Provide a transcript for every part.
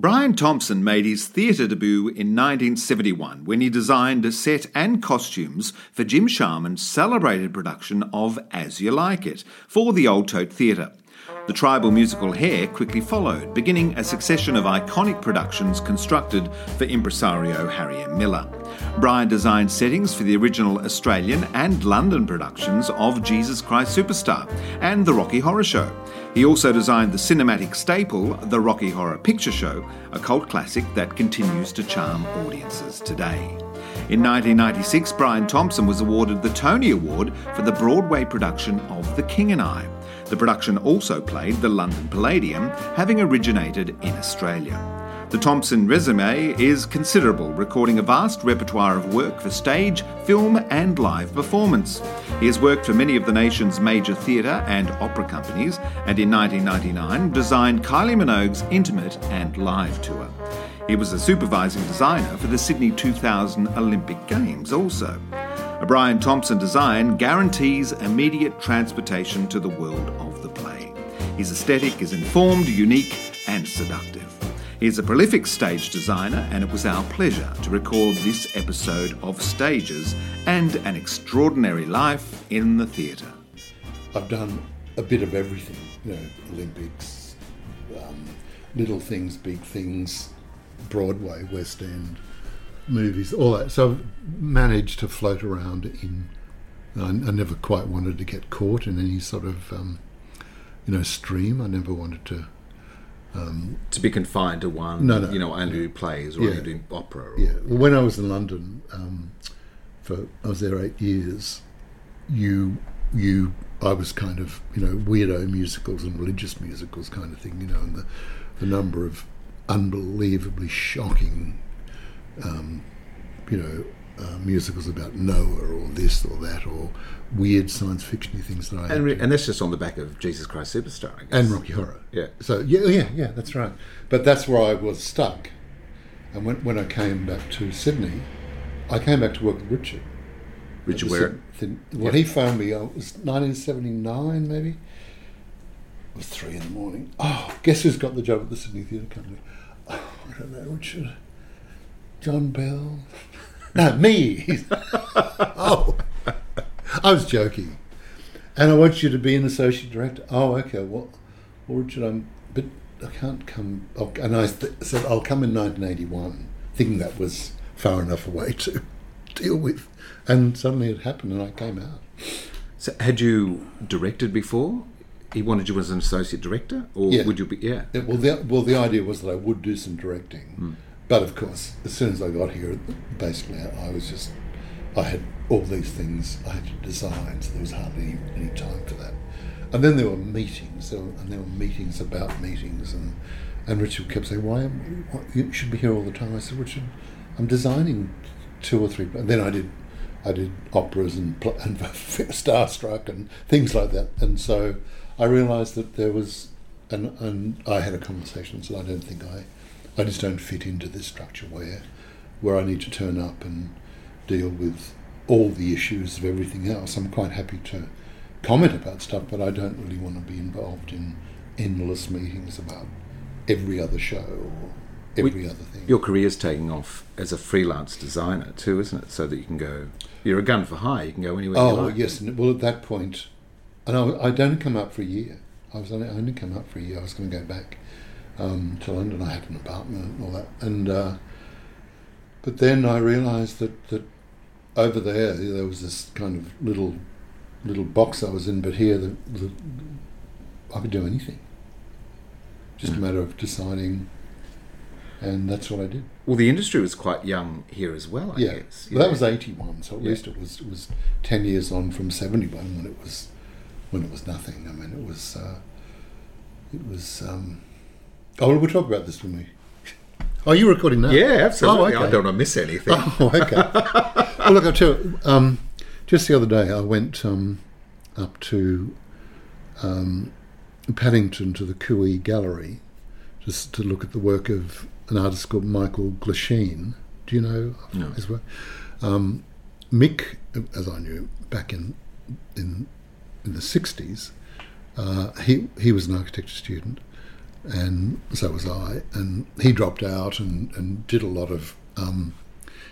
Brian Thompson made his theatre debut in 1971 when he designed a set and costumes for Jim Sharman's celebrated production of As You Like It for the Old Tote Theatre. The tribal musical Hair quickly followed, beginning a succession of iconic productions constructed for impresario Harry M. Miller. Brian designed settings for the original Australian and London productions of Jesus Christ Superstar and The Rocky Horror Show. He also designed the cinematic staple, The Rocky Horror Picture Show, a cult classic that continues to charm audiences today. In 1996, Brian Thompson was awarded the Tony Award for the Broadway production of The King and I. The production also played the London Palladium, having originated in Australia. The Thompson resume is considerable, recording a vast repertoire of work for stage, film, and live performance. He has worked for many of the nation's major theatre and opera companies, and in 1999 designed Kylie Minogue's intimate and live tour. He was a supervising designer for the Sydney 2000 Olympic Games also. A Brian Thompson design guarantees immediate transportation to the world of the play. His aesthetic is informed, unique, and seductive. He is a prolific stage designer, and it was our pleasure to record this episode of Stages and an Extraordinary Life in the Theatre. I've done a bit of everything, you know, Olympics, um, little things, big things, Broadway, West End, movies, all that. So I've managed to float around in. I, I never quite wanted to get caught in any sort of, um, you know, stream. I never wanted to um, to be confined to one, no, no, you know, only do plays or yeah. only do opera. Or, yeah. Well, when I was in London, um, for I was there eight years. You, you, I was kind of you know weirdo musicals and religious musicals kind of thing, you know, and the the number of unbelievably shocking, um, you know, uh, musicals about Noah or this or that or weird science fictiony things that I and, re- and that's just on the back of Jesus Christ Superstar and Rocky Horror. Yeah. So yeah, yeah, yeah, that's right. But that's where I was stuck. And when when I came back to Sydney, I came back to work with Richard. Richard Where? Well, he phoned me. Uh, it was 1979, maybe. It was three in the morning. Oh, guess who's got the job at the Sydney Theatre Company? Oh, I don't know, Richard. John Bell. No, me. oh, I was joking. And I want you to be an associate director. Oh, okay. Well, well Richard, I'm, but I can't come. I'll, and I th- said I'll come in 1981, thinking that was far enough away to deal with. And suddenly it happened, and I came out. So, had you directed before? He wanted you as an associate director, or yeah. would you be? Yeah. yeah. well, the well, the idea was that I would do some directing. Mm but of course, as soon as I got here, basically, I was just, I had all these things I had to design, so there was hardly any, any time for that. And then there were meetings, there were, and there were meetings about meetings, and, and Richard kept saying, "Why am, you should be here all the time?" I said, "Richard, I'm designing two or three." And then I did, I did operas and, and Starstruck and things like that, and so I realised that there was, and and I had a conversation, so I don't think I I just don't fit into this structure where where I need to turn up and deal with all the issues of everything else. I'm quite happy to comment about stuff, but I don't really want to be involved in endless meetings about every other show or every we, other thing. Your career's taking off as a freelance designer too, isn't it? So that you can go, you're a gun for hire. You can go anywhere. Oh like. yes, well at that point, and I, I don't come up for a year. I was only, I only come up for a year. I was going to go back um, to London. I had an apartment and all that. And uh, but then I realised that that over there there was this kind of little little box I was in, but here the, the I could do anything. Just a matter of deciding, and that's what I did. Well, the industry was quite young here as well. I yeah, guess. well, that was eighty-one, so at yeah. least it was it was ten years on from seventy-one when it was when it was nothing. I mean, it was uh, it was. Um, Oh, we'll talk about this, when we? Are you recording now? Yeah, absolutely. Oh, okay. I don't want to miss anything. Oh, okay. well, look, I'll tell you, um, just the other day I went um, up to um, Paddington to the Cooee Gallery just to look at the work of an artist called Michael Glasheen. Do you know no. his work? Um, Mick, as I knew back in in in the sixties, uh, he he was an architecture student, and so was I. And he dropped out and, and did a lot of. Um,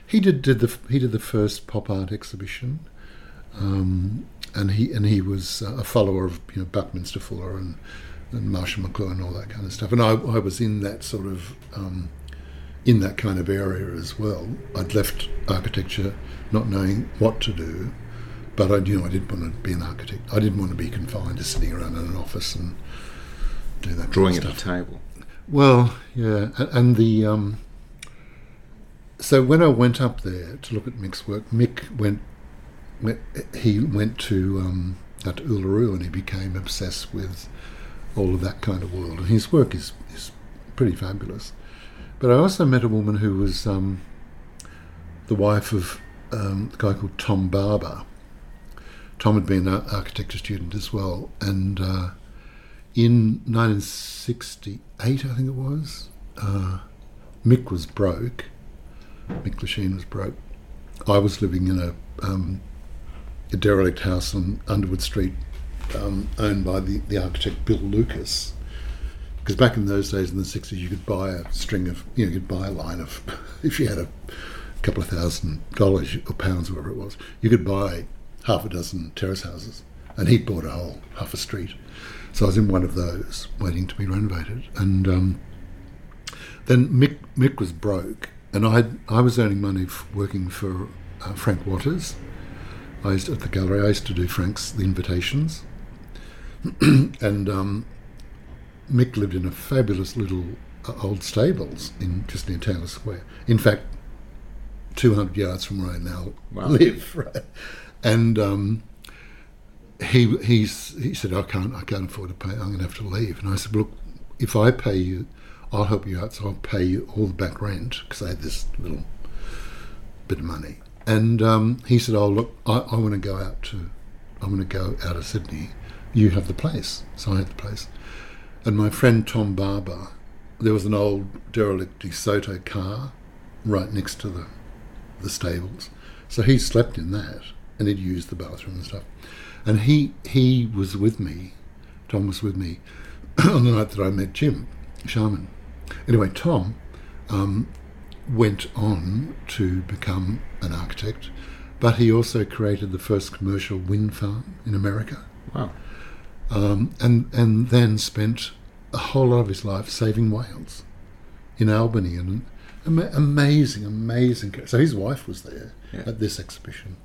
he did, did the he did the first pop art exhibition, um, and he and he was a follower of you know Buckminster Fuller and, and Marshall McLuhan and all that kind of stuff. And I, I was in that sort of um, in that kind of area as well. I'd left architecture not knowing what to do, but I knew I didn't want to be an architect. I didn't want to be confined to sitting around in an office and do that drawing kind at the table. Well, yeah, and the um, so when I went up there to look at Mick's work, Mick went, went he went to um, Uluru and he became obsessed with all of that kind of world, and his work is is pretty fabulous. But I also met a woman who was um, the wife of um, a guy called Tom Barber. Tom had been an architecture student as well, and uh, in 1968, I think it was, uh, Mick was broke. Mick Glasheen was broke. I was living in a, um, a derelict house on Underwood Street, um, owned by the, the architect Bill Lucas. Because back in those days, in the 60s, you could buy a string of, you know, you could buy a line of, if you had a couple of thousand dollars or pounds, whatever it was, you could buy half a dozen terrace houses. And he bought a whole half a street. So I was in one of those, waiting to be renovated. And um, then Mick, Mick was broke, and I I was earning money f- working for uh, Frank Watters. I used at the gallery. I used to do Frank's the invitations, and um, Mick lived in a fabulous little uh, old stables in just near Taylor Square. In fact, two hundred yards from where I now Wow. live. Right? And um, he he's he said I can't I can't afford to pay. I'm going to have to leave. And I said, look, if I pay you, I'll help you out. So I'll pay you all the back rent because I had this little bit of money. And um, he said, oh look, I, I want to go out to I'm going to go out of Sydney. You have the place. So I had the place. And my friend Tom Barber, there was an old derelict DeSoto car right next to the the stables. So he slept in that and he'd used the bathroom and stuff. And he he was with me, Tom was with me on the night that I met Jim Sharman. Anyway, Tom um, went on to become an architect, but he also created the first commercial wind farm in America Wow. um, and and then spent a whole lot of his life saving whales in Albany and amazing, amazing. So his wife was there Yeah. at this exhibition,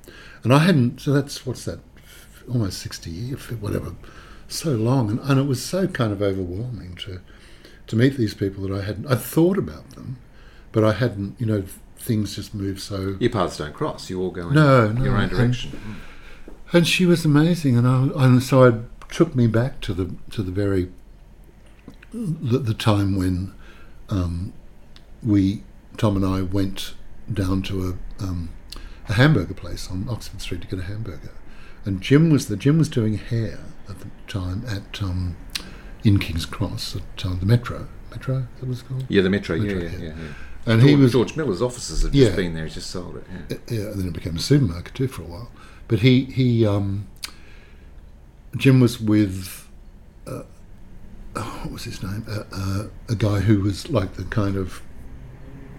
and I hadn't. So that's what's that? Almost sixty years, whatever. So long, and, and it was so kind of overwhelming to to meet these people that I hadn't. I'd thought about them, but I hadn't. You know, things just moved so. Your paths don't cross. You all go in No, no, your own and- direction. and she was amazing, and I, and so it took me back to the to the very the, the time when um, we Tom and I went down to a um, a hamburger place on Oxford Street to get a hamburger, and Jim was the Jim was doing hair at the time at um, in King's Cross at um, the Metro Metro that it's called, Yeah, the metro. Yeah, Metro, yeah, yeah. yeah. yeah. and George, he was George Miller's offices Yeah. just been there. He just sold it. Yeah. yeah, and then it became a supermarket too for a while. But he he um, Jim was with uh, oh, what was his name? Uh, uh, a guy who was like the kind of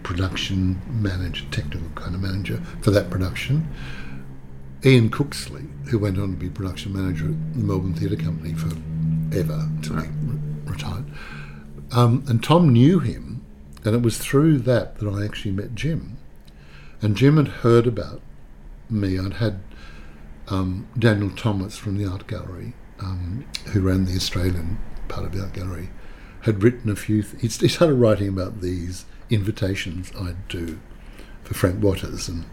production manager, technical kind of manager for that production. Ian Cooksley, who went on to be production manager at the Melbourne Theatre Company for ever till he re- retired. Um, and Tom knew him, and it was through that that I actually met Jim. And Jim had heard about me. I'd had um, Daniel Thomas from the art gallery, um, who ran the Australian part of the art gallery, had written a few. Th- he started writing about these invitations I'd do for Frank Watters, and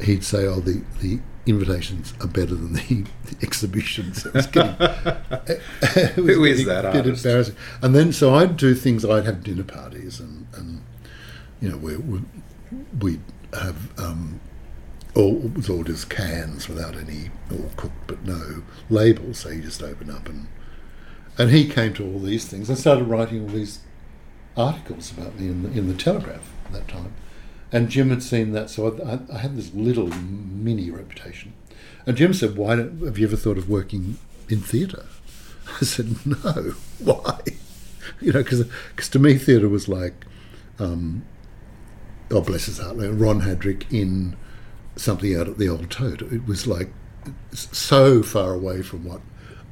he'd say, "Oh, the the invitations are better than the, exhibitions." It was getting, it was Who is that bit artist? embarrassing. And then so I'd do things. I'd have dinner parties, and and you know we we we'd have um, all it was all just cans without any all cooked but no labels. So you just open up and and he came to all these things. I started writing all these articles about me in the, in the Telegraph at that time. And Jim had seen that, so I, I, had this little mini reputation. And Jim said, "Why don't, have you ever thought of working in theatre?" I said, "No. Why? you know, because to me theatre was like, um, oh bless his heart, Ron Haddrick in something out at the Old Tote. It was like so far away from what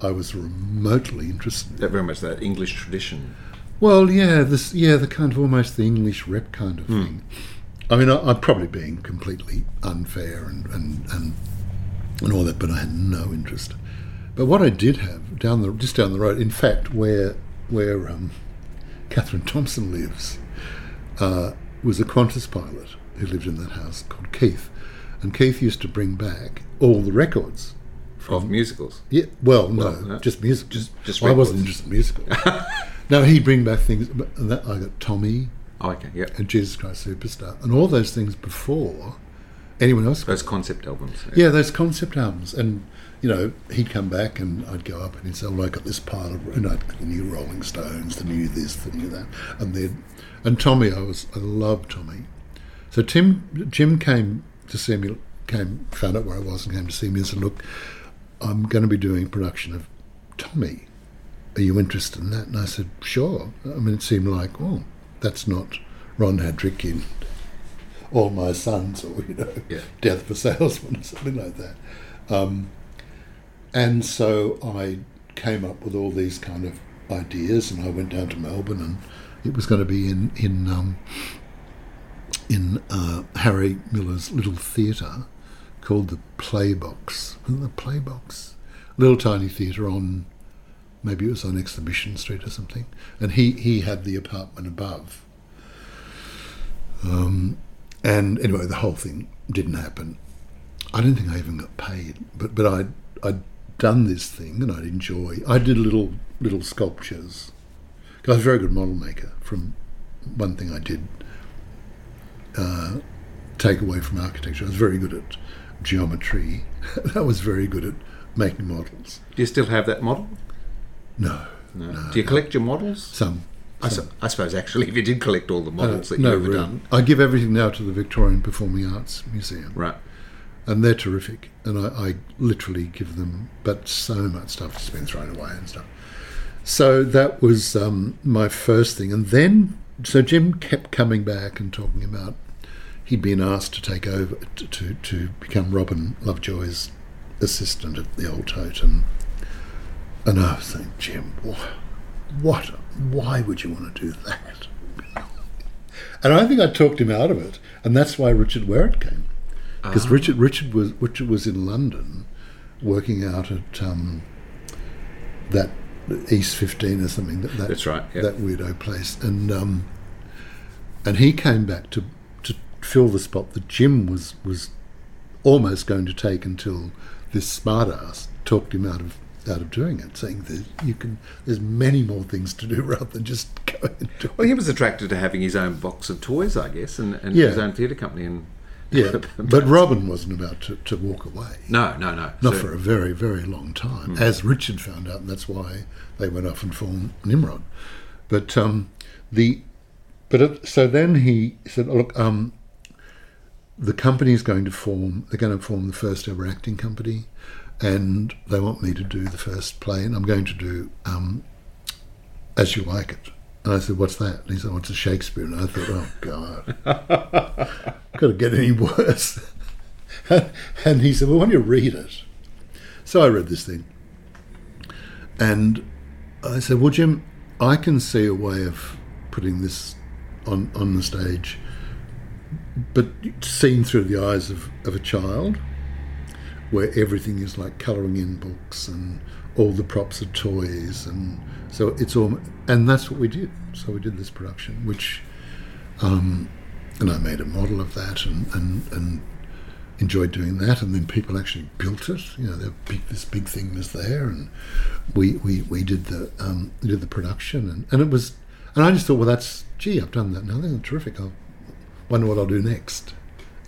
I was remotely interested in. That very much that English tradition. Well, yeah, this yeah, the kind of almost the English rep kind of mm. thing. I mean, I, am probably being completely unfair and, and, and and all that, but I had no interest. But what I did have down the just down the road, in fact, where where um, Catherine Thompson lives, uh, was a Qantas pilot who lived in that house called Keith, and Keith used to bring back all the records from of musicals. Yeah, well, no, well, no. just music. Just, just I wasn't interested in musicals. no, he'd bring back things. That, I got Tommy. Oh, okay, yeah. And Jesus Christ Superstar, and all those things before anyone else. Those concept albums. Yeah. yeah, those concept albums, and you know, he'd come back and I'd go up and he'd say, oh, "Well, I got this pile of you know, the new Rolling Stones, the new this, the new that," and then, and Tommy, I was, I loved Tommy. So Tim, Jim came to see me, came found out where I was and came to see me and said, "Look, I'm going to be doing production of Tommy. Are you interested in that?" And I said, "Sure." I mean, it seemed like, oh, that's not Ron Haddrick in All My Sons or you know, yeah. Death of a Salesman or something like that. Um, and so I came up with all these kind of ideas, and I went down to Melbourne, and it was going to be in in um, in uh, Harry Miller's little theatre called the Playbox. The Playbox, little tiny theatre on maybe it was on Exhibition Street or something, and he he had the apartment above. Um, and anyway, the whole thing didn't happen. I don't think I even got paid, but but I I'd done this thing and I'd enjoy. I did little little sculptures. I was a very good model maker. From one thing I did uh, take away from architecture, I was very good at geometry. I was very good at making models. Do you still have that model? No. No. no Do you collect your models? Some. I, su- I, suppose actually, if you did collect all the models uh, that you've no, really. done, I give everything now to the Victorian Performing Arts Museum. Right and they're terrific. And I, I, literally give them, but so much stuff has been thrown away and stuff. So that was um, my first thing, and then so Jim kept coming back and talking about he'd been asked to take over to to, to become Robin Lovejoy's assistant at the Old Tote, and and I was saying, Jim, what, why would you want to do that? and I think I talked him out of it, and that's why Richard Wherrett came because uh-huh. Richard Richard was Richard was in London, working out at um, that East Fifteen or something. That, that that's right. That weirdo place, and um, and he came back to to fill the spot that Jim was was almost going to take until this smartass talked him out of out of doing it, saying that you can. There's many more things to do rather than just go do. Well, he was attracted to having his own box of toys, I guess, and, and yeah. his own theatre company, and yeah, but Robin wasn't about to, to walk away. No, no, no. Not so, for a very, very long time, mm. as Richard found out, and that's why they went off and formed Nimrod. But um, the, but it, so then he said, oh, "Look, um, the company is going to form. They're going to form the first ever acting company, and they want me to do the first play, and I'm going to do um, As You Like It." And I said, "What's that?" And he said, "Oh, it's a Shakespeare." And I thought, "Oh God." could it get any worse? and he said, Well, why don't you read it? So I read this thing. And I said, Well, Jim, I can see a way of putting this on, on the stage, but seen through the eyes of, of a child, where everything is like colouring in books and all the props are toys. And so it's all, and that's what we did. So we did this production, which um, and I made a model of that and, and, and enjoyed doing that. And then people actually built it. You know, big, this big thing was there, and we we, we did the um, did the production, and, and it was. And I just thought, well, that's gee, I've done that now. That's terrific. I wonder what I'll do next.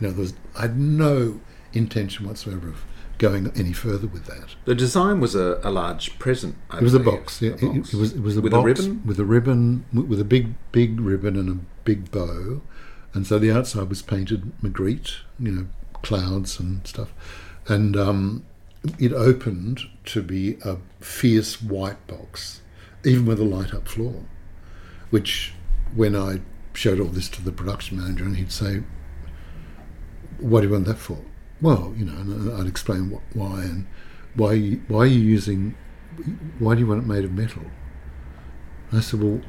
You know, there was I had no intention whatsoever of going any further with that. The design was a, a large present. I it was believe. a box. Yeah, a box. It, it, was. It was a with box a ribbon. With a ribbon. With a big big ribbon and a big bow and so the outside was painted Magritte, you know, clouds and stuff, and um, it opened to be a fierce white box, even with a light up floor. which when I showed all this to the production manager, and he'd say, "What do you want that for?" Well, you know, and uh, I'd explain why and why why are you using why do you want it made of metal? And I said, well,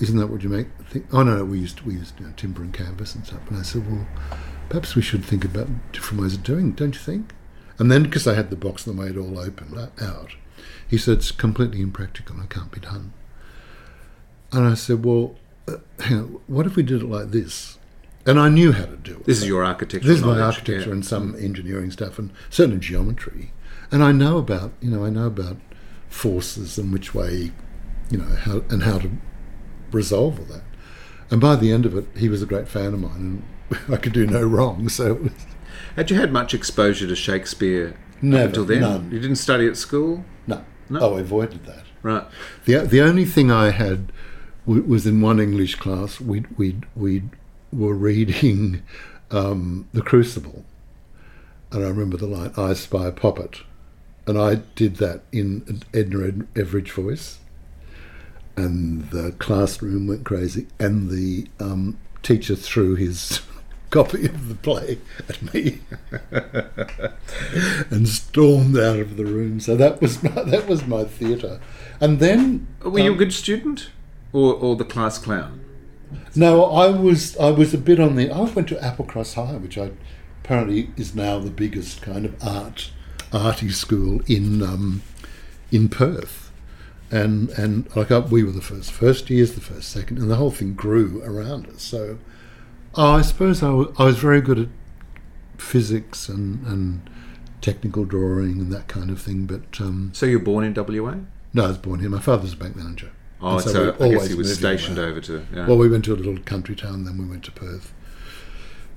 isn't that what you make? Think? Oh no, we used we used you know, timber and canvas and stuff. And I said, well, perhaps we should think about different ways of doing, don't you think? And then because I had the box and the way it all opened uh, out, he said it's completely impractical it can't be done. And I said, well, uh, on, what if we did it like this? And I knew how to do it. This is your architecture. This is my architecture yeah. and some engineering stuff, and certainly geometry. And I know about, you know, I know about forces and which way, you know, how and how to resolve all that. And by the end of it, he was a great fan of mine, and I could do no wrong. So Had you had much exposure to Shakespeare Never, until then? none. You didn't study at school, no, No. oh, I avoided that. right? The the only thing I had w- was in one English class. We we we were reading um, the Crucible, and I remember the line "I spy a poppet," and I did that in Edna Ed- Everidge voice, and the classroom went crazy, and the um, teacher threw his. Copy of the play at me, and stormed out of the room. So that was my, that was my theatre, and then Were you a um, good student, or or the class clown? No, I was I was a bit on the. I went to Applecross High, which I apparently is now the biggest kind of art arty school in um, in Perth, and and like I, we were the first first years, the first second, and the whole thing grew around us. So I suppose I wa- I was very good at physics and and technical drawing and that kind of thing. But um, So you're born in WA? no, I was born here. My father's a bank manager. Oh, And so, I guess he was stationed over to. Yeah. Well, we went to a little country town, then we went to Perth.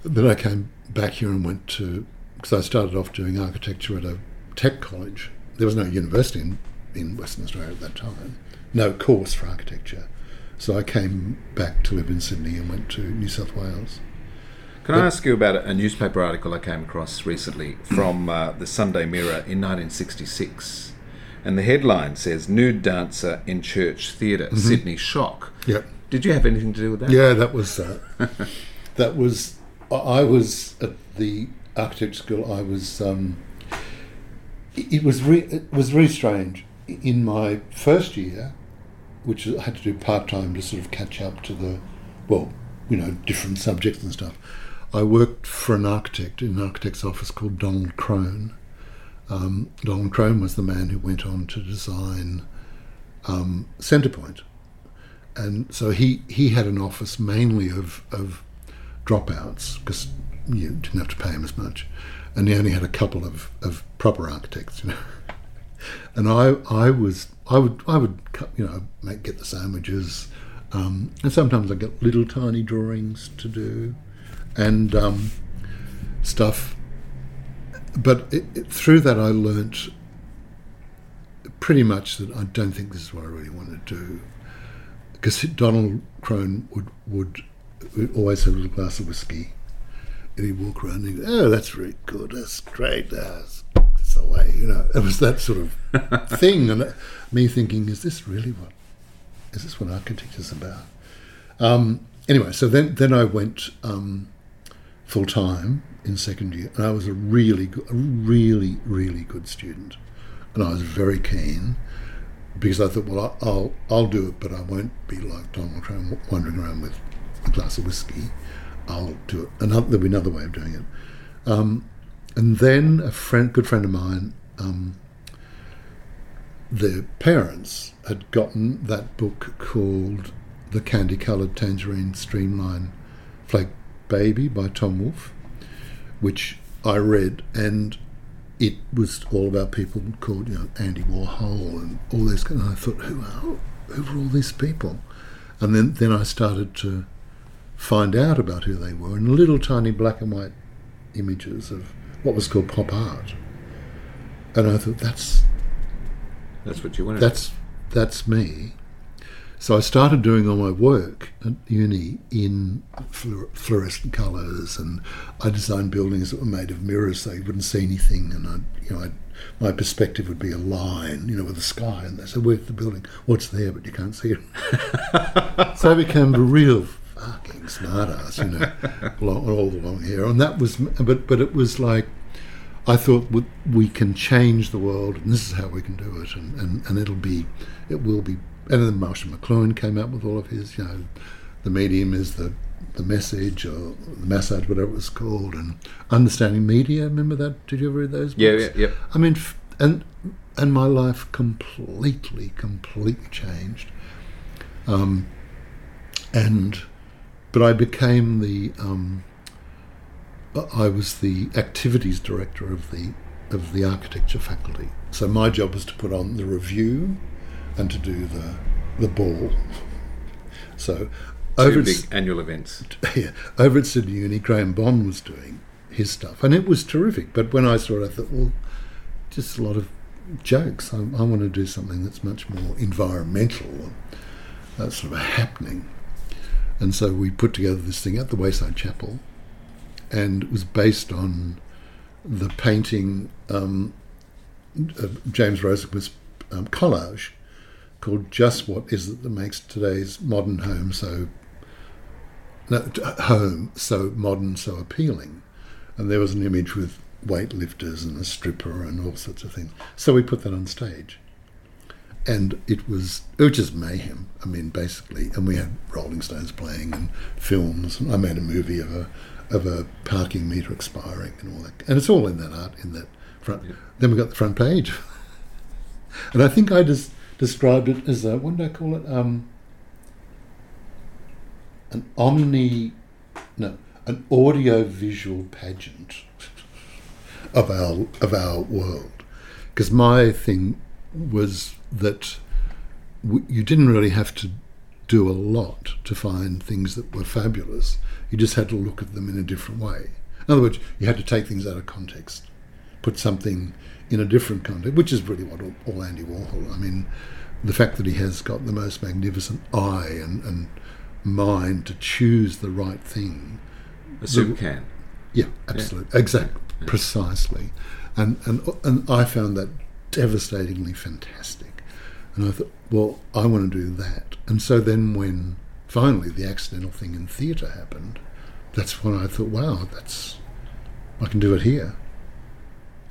Then I came back here and went to, because I started off doing architecture at a tech college. There was no university in, in Western Australia at that time, no course for architecture. So I came back to live in Sydney and went to New South Wales. Can I ask you about a newspaper article I came across recently from uh, the Sunday Mirror in 1966? And the headline says Nude Dancer in Church Theatre, Sydney Shock. Yep. Did you have anything to do with that? Yeah, that was uh, that was. I was at the architecture school. I was. Um, it was re- it was very strange. In my first year, which I had to do part time to sort of catch up to the, well, you know, different subjects and stuff. I worked for an architect in an architect's office called Donald Crone. Um, Donald Crone was the man who went on to design um, Centrepoint and so he, he had an office mainly of, of dropouts because you didn't have to pay him as much, and he only had a couple of, of proper architects, you know. And I I was I would I would you know make get the sandwiches, um, and sometimes I get little tiny drawings to do, and um, stuff. But it, it, through that, I learnt pretty much that I don't think this is what I really want to do because Donald Crone would, would would always have a little glass of whiskey, and he'd walk around and he'd go, "Oh, that's very good. That's great. That's, that's the way." You know, it was that sort of thing, and me thinking, "Is this really what? Is this what architecture's about?" Um, anyway, so then then I went um, full time in second year, and I was a really a really really good student, and I was very keen because I thought, well, I'll I'll do it, but I won't be like Donald Trump wandering around with a glass of whiskey. I'll do it. Another, there'll be another way of doing it. Um, and then a friend, good friend of mine, um, their parents had gotten that book called The Candy Coloured Tangerine Streamline Flake Baby by Tom Wolfe, which I read and it was all about people called you know Andy Warhol and all these. kind- And I thought, who are who were all these people? And then then I started to find out about who they were in little tiny black and white images of what was called pop art. And I thought that's That's what you wanted. that's that's me. So I started doing all my work at uni in fluorescent colours, and I designed buildings that were made of mirrors, so you wouldn't see anything, and I, you know, I'd, my perspective would be a line, you know, with the sky, and they said, "Where's the building? What's there?" But you can't see it. so I became a real fucking smartass, you know, all the long hair, and that was, but but it was like. I thought we- we can change the world, and this is how we can do it, and, and, and it'll be, it will be. And then Marshall McLuhan came out with all of his, you know, the medium is the the message or the massage, whatever it was called, and understanding media. Remember that? Did you ever read those? Books? Yeah, yeah, yeah. I mean, f- and and my life completely, completely changed. Um, and but I became the um, I was the activities director of the of the architecture faculty. So my job was to put on the review and to do the the ball. So Two over big at, annual events. yeah, over at Sydney Uni, Grahame Bond was doing his stuff, and it was terrific. But when I saw it, I thought, well, just a lot of jokes. I, I want to do something that's much more environmental. That's sort of a happening. And so we put together this thing at the Wayside Chapel, and it was based on the painting um, of James Roseworth's um, collage called "Just What Is It That Makes Today's Modern Home So no, Home So Modern So Appealing." And there was an image with weightlifters and a stripper and all sorts of things. So we put that on stage and it was it was just mayhem. I mean, basically, and we had Rolling Stones playing and films. I made a movie of a of a parking meter expiring and all that, and it's all in that art in that front. Then we got the front page, and I think I just described it as a what did I call it? Um, an omni, no, an audio visual pageant of our of our world, because my thing was that w- you didn't really have to do a lot to find things that were fabulous. You just had to look at them in a different way. In other words, you had to take things out of context, put something in a different context, which is really what all, all Andy Warhol. I mean, the fact that he has got the most magnificent eye and, and mind to choose the right thing. A soup can. yeah, absolutely, exactly, precisely, and and and I found that devastatingly fantastic, and I thought, well, I want to do that, and so then when finally the accidental thing in theatre happened, that's when I thought, wow, that's I can do it here,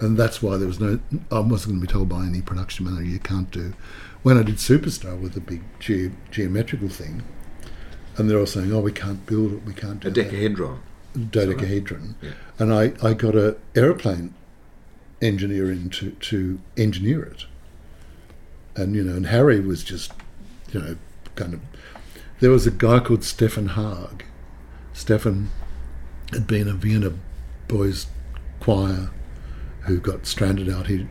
and that's why there was no, I wasn't going to be told by any production manager you can't do. When I did Superstar with the big ge- geometrical thing, and they're all saying, oh, we can't build it, we can't do A that decahedron. dodecahedron, Yeah. and I, I got a aeroplane engineer in to, to engineer it. And you know, and Harry was just, you know, kind of. There was a guy called Stefan Haag. Stefan had been a Vienna boys choir who got stranded out here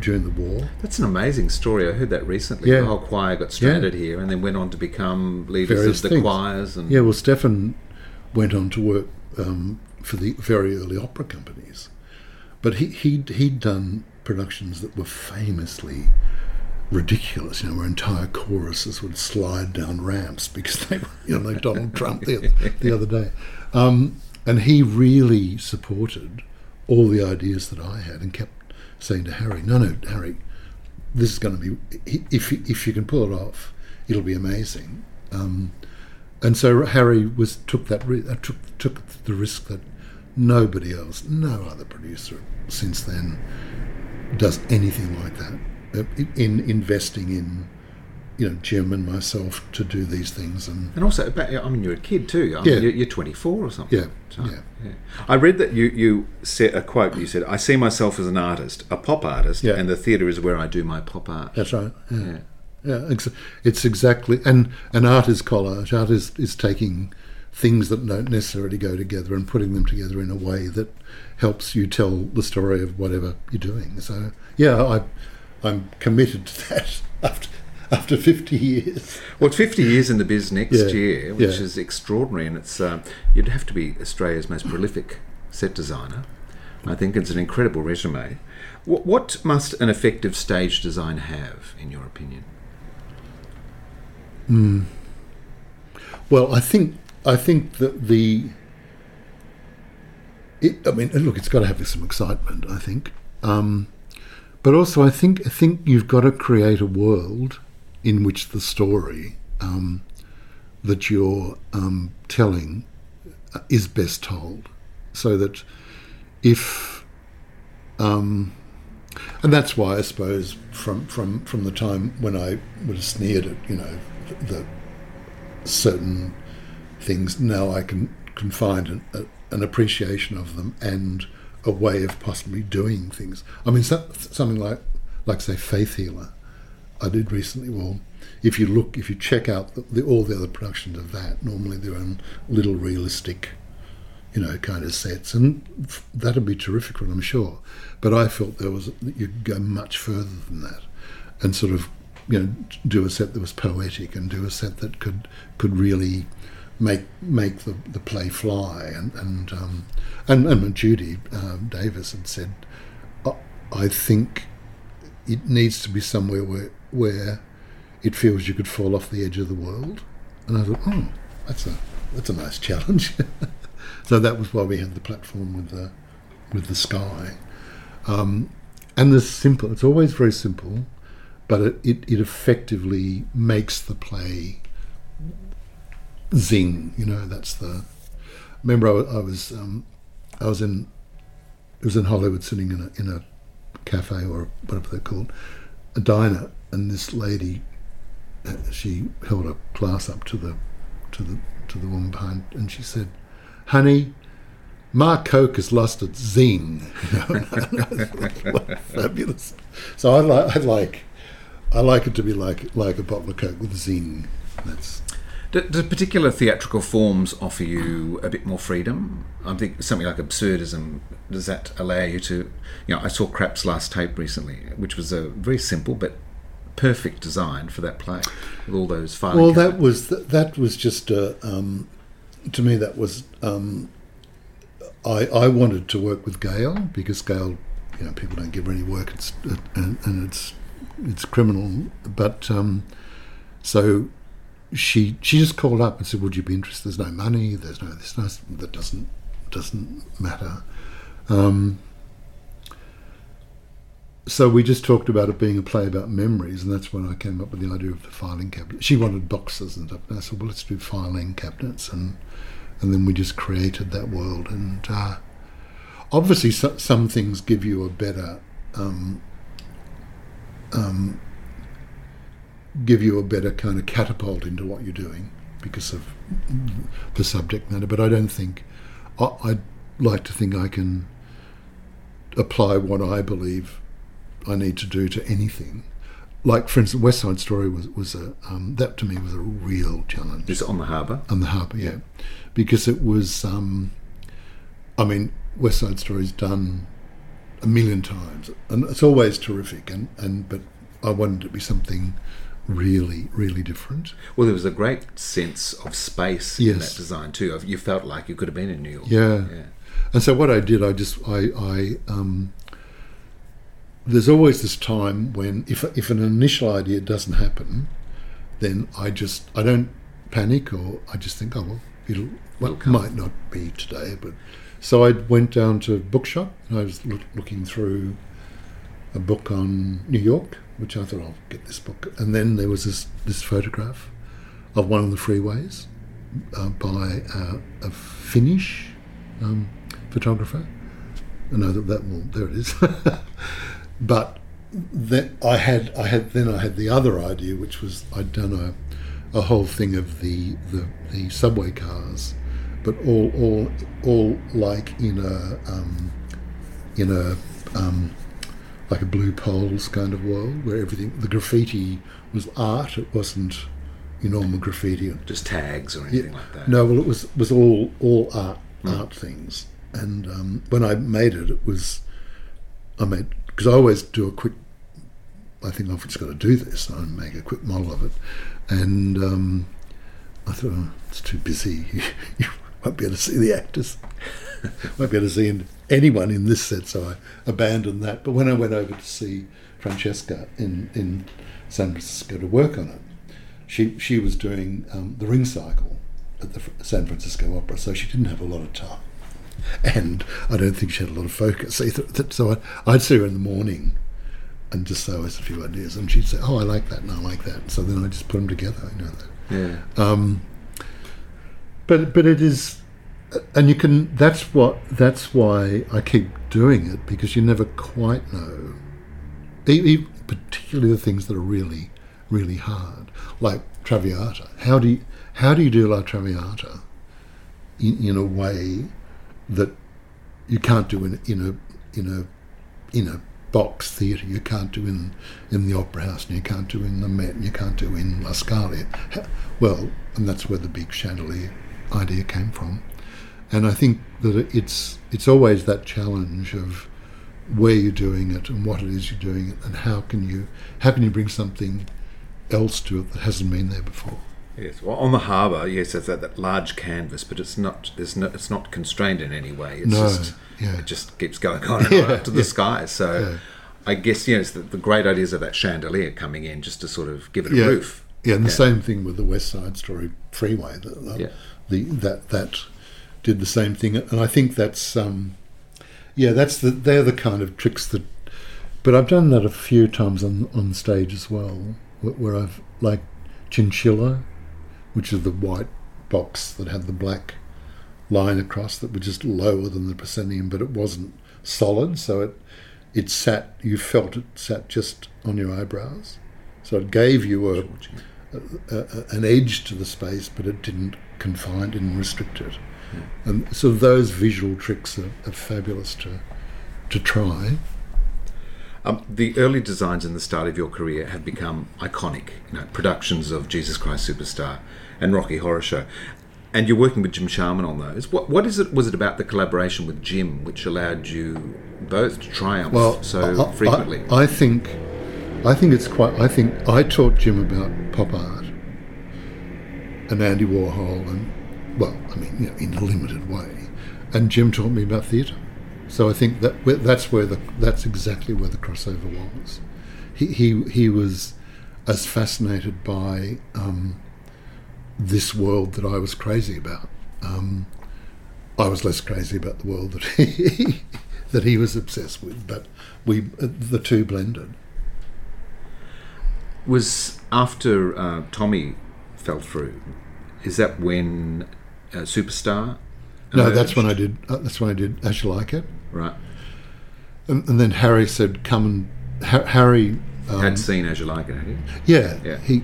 during the war. That's an amazing story. I heard that recently. Yeah. The whole choir got stranded here and then went on to become leaders Various of the things. choirs. And Yeah, well, Stefan went on to work um, for the very early opera companies, but he he'd, he'd done productions that were famously ridiculous. You know, where entire choruses would slide down ramps because they were, you know, like Donald Trump the, the other day, um, and he really supported all the ideas that I had and kept saying to Harry, "No, no, Harry, this is going to be if if you can pull it off, it'll be amazing." Um, and so Harry was took that uh, took took the risk that nobody else, no other producer since then, does anything like that. Uh, In investing in, you know, Jim and myself to do these things, and And also, about- I mean, you're a kid too. I Yeah. you're, you're 24 or something. Yeah, So, yeah. I read that you, you said a quote. You said, "I see myself as an artist, a pop artist, Yeah. and the theatre is where I do my pop art." that's right. Yeah. Yeah. Yeah, ex- it's exactly, and and art is collage. Art is, is taking things that don't necessarily go together and putting them together in a way that helps you tell the story of whatever you're doing. So yeah, I I'm committed to that after after 50 years. Well, it's 50 years in the biz next Yeah, year, which yeah. is extraordinary, and it's um, you'd have to be Australia's most prolific set designer. I think it's an incredible resume. What, what must an effective stage design have, in your opinion? Well, I think I think that the. It, I mean, look, it's got to have some excitement. I think, um, but also I think I think you've got to create a world in which the story um, that you're um, telling uh, is best told, so that if um, and that's why I suppose from from from the time when I would have sneered at you know the, the certain things now I can can find an, a, an appreciation of them and a way of possibly doing things. I mean, so, something like like say Faith Healer, I did recently. Well, if you look, if you check out the, the, all the other productions of that, normally they're on little realistic, you know, kind of sets, and that'd be terrific I'm sure. But I felt there was you could go much further than that, and sort of you know do a set that was poetic and do a set that could could really make make the, the play fly. And and um, and, and Judy um, Davis had said "I- I think it needs to be somewhere where where it feels you could fall off the edge of the world. And I thought oh that's a that's a nice challenge. So that was why we had the platform with the with the sky. Um, and the simple it's always very simple but it, it, it effectively makes the play zing. You know, that's the. Remember, I, I was um, I was in it was in Hollywood, sitting in a in a cafe or whatever they're called, a diner, and this lady, she held a glass up to the to the to the woman behind, and she said, "Honey." Mark Coke has lost its zing. Fabulous. So I like, I like, I like it to be like like a bottle of Coke with zing. That's Do, do particular theatrical forms offer you a bit more freedom? I think something like absurdism does that allow you to? You know, I saw Krapp's last tape recently, which was a very simple but perfect design for that play with all those filing. well. That was th- that was just a. Um, to me, that was. Um, I I wanted to work with Gail because Gail, you know, people don't give her any work. It's and, and it's it's criminal. But um, so she she just called up and said, "Would you be interested? There's no money. There's no this. No, that doesn't doesn't matter." Um, so we just talked about it being a play about memories, and that's when I came up with the idea of the filing cabinet. She wanted boxes and stuff, and I said, "Well, let's do filing cabinets," and and then we just created that world. And uh, obviously, so, some things give you a better um, um, give you a better kind of catapult into what you're doing because of the subject matter. But I don't think I, I'd like to think I can apply what I believe I need to do to anything. Like, for instance, West Side Story was was a um, that to me was a real challenge is it on the harbour. on the harbour, yeah, because it was. Um, I mean, West Side Story's done a million times, and it's always terrific. And, and but I wanted it to be something really, really different. Well, there was a great sense of space in that design too. You felt like you could have been in New York. Yeah. yeah. And so what I did, I just I I um, there's always this time when if if an initial idea doesn't happen, then I just I don't panic or I just think oh well it'll well It'll might not be today, but so I went down to bookshop and I was look, looking through a book on New York, which I thought I'll get this book, and then there was this this photograph of one of the freeways uh, by uh, a Finnish um, photographer. I know that that will there it is. but then I had I had then I had the other idea, which was I'd done a, a whole thing of the, the the subway cars, but all all all like in a um, in a um, like a blue poles kind of world where everything the graffiti was art. It wasn't your normal graffiti. Just tags or anything like that. No, well, it was was all all art art things. And um, when I made it, it was I made because I always do a quick. I think I've just got to do this. I make a quick model of it, and um, I thought oh, it's too busy. you won't be able to see the actors. won't be able to see anyone in this set, so I abandoned that. But when I went over to see Francesca in in San Francisco to work on it, she she was doing um, the ring cycle at the San Francisco Opera, so she didn't have a lot of time, and I don't think she had a lot of focus either. So I, I'd see her in the morning. And just throw us a few ideas, and she'd say, "Oh, I like that, and I like that." So then I just put them together. You know, Yeah. um, but but it is, and you can. That's what. That's why I keep doing it because you never quite know. E- e- particularly the things that are really, really hard, like Traviata. How do you how do you do La Traviata in, in a way that you can't do in in a in a in a box theatre. You can't do in in the Opera House, and you can't do in the Met, and you can't do in La Scala. Well, and that's where the big chandelier idea came from. And I think that it's it's always that challenge of where you're doing it and what it is you're doing it, and how can you how can you bring something else to it that hasn't been there before. Yes, well, on the harbour, yes, it's that, that large canvas, but it's not. There's no. It's not constrained in any way. It's No, just. yeah. It just keeps going on and Yeah, on up to the yeah, sky. So. I guess yes, the, the great ideas of that chandelier coming in just to sort of give it a Yeah. roof. Yeah, and the Yeah. same thing with the West Side Story Freeway. The, the, Yeah. the that that did the same thing, and I think that's um, yeah, that's the they're the kind of tricks that. But I've done that a few times on on stage as well, where, where I've like Chinchilla, which is the white box that had the black line across that was just lower than the proscenium, but it wasn't solid, so it it sat. You felt it sat just on your eyebrows, so it gave you a a, a, an edge to the space, but it didn't confine, didn't restrict it. And so those visual tricks are, are fabulous to to try. Um, the early designs in the start of your career have become iconic. You know, productions of Jesus Christ Superstar and Rocky Horror Show, and you're working with Jim Sharman on those. What what is it? Was it about the collaboration with Jim which allowed you both to triumph Well, so I- I- frequently? I, think, I think it's quite. I think I taught Jim about pop art and Andy Warhol, and well, I mean, you know, in a limited way, and Jim taught me about theatre. So I think that that's where the that's exactly where the crossover was. He he he was as fascinated by um, this world that I was crazy about. Um, I was less crazy about the world that he that he was obsessed with, but we the two blended. was after uh, Tommy fell through. Is that when uh, Superstar? No, that's when I did. Uh, that's when I did As You Like It, Right. and, and then Harry said, "Come and ha- Harry." Um, Had seen As You Like It, had you? yeah, Yeah. He.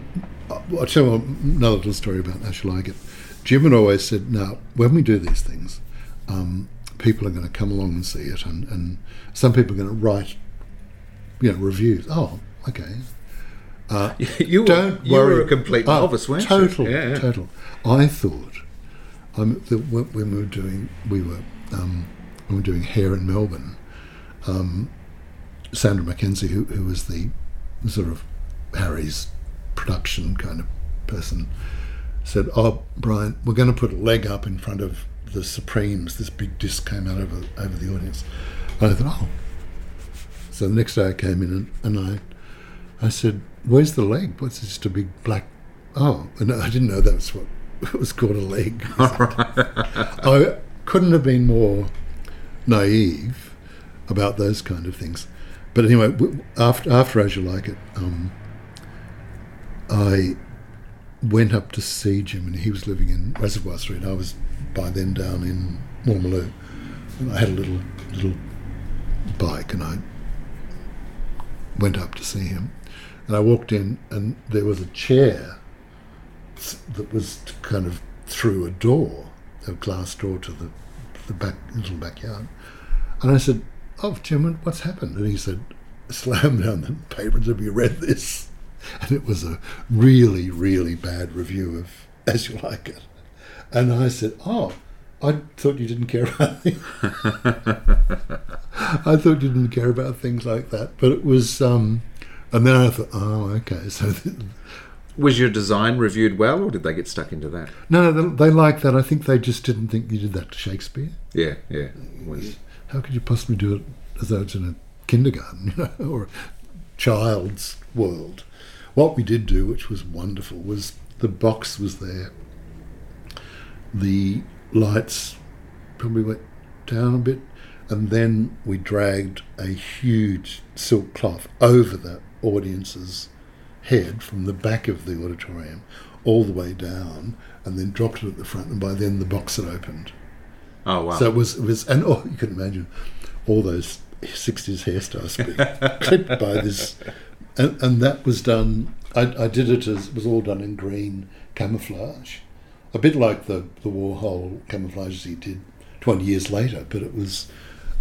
uh, I'll tell you another little story about As You Like It. Jim had always said, "Now, when we do these things, um, people are going to come along and see it, and, and some people are going to write, you know, reviews. Oh, okay, you were, don't you worry. were a complete Oh, novice, weren't total, you? Yeah, yeah. total. I thought um, that when we were doing, we were um, we were doing hair in Melbourne. Um, Sandra Mackenzie, who, who was the sort of Harry's production kind of person, said, "Oh, Brian, we're going to put a leg up in front of the Supremes." This big disc came out over over the audience, and I thought, "Oh." So the next day I came in and, and I I said, "Where's the leg? What's this? Just a big black?" Oh, and I didn't know that was what it was called a leg. I couldn't have been more naive about those kind of things. But anyway, after after As You Like It, um, I went up to see Jim, and he was living in Reservoir Street. I was by then down in Moormaloo, and I had a little little bike, and I went up to see him. And I walked in, and there was a chair that was kind of through a door, a glass door to the the back little backyard. And I said, "Oh, Jim, what's happened?" And he said, "Slam down the papers. Have you read this?" And it was a really, really bad review of As You Like It. And I said, "Oh, I thought you didn't care about things. I thought you didn't care about things like that." But it was, um, and then I thought, "Oh, okay." So Was your design reviewed well, or did they get stuck into that? no, no, they, they liked that. I think they just didn't think you did that to Shakespeare. Yeah, yeah. Was How could you possibly do it as though it's in a kindergarten, you know, or a child's world? What we did do, which was wonderful, was the box was there. The lights probably went down a bit, and then we dragged a huge silk cloth over the audience's head from the back of the auditorium all the way down, and then dropped it at the front. And by then, the box had opened. Oh wow! So it was, it was, and oh, you can imagine all those '60s hairstyles being clipped by this, and, and that was done. I, I did it as it was all done in green camouflage, a bit like the the Warhol camouflages he did 20 years later. But it was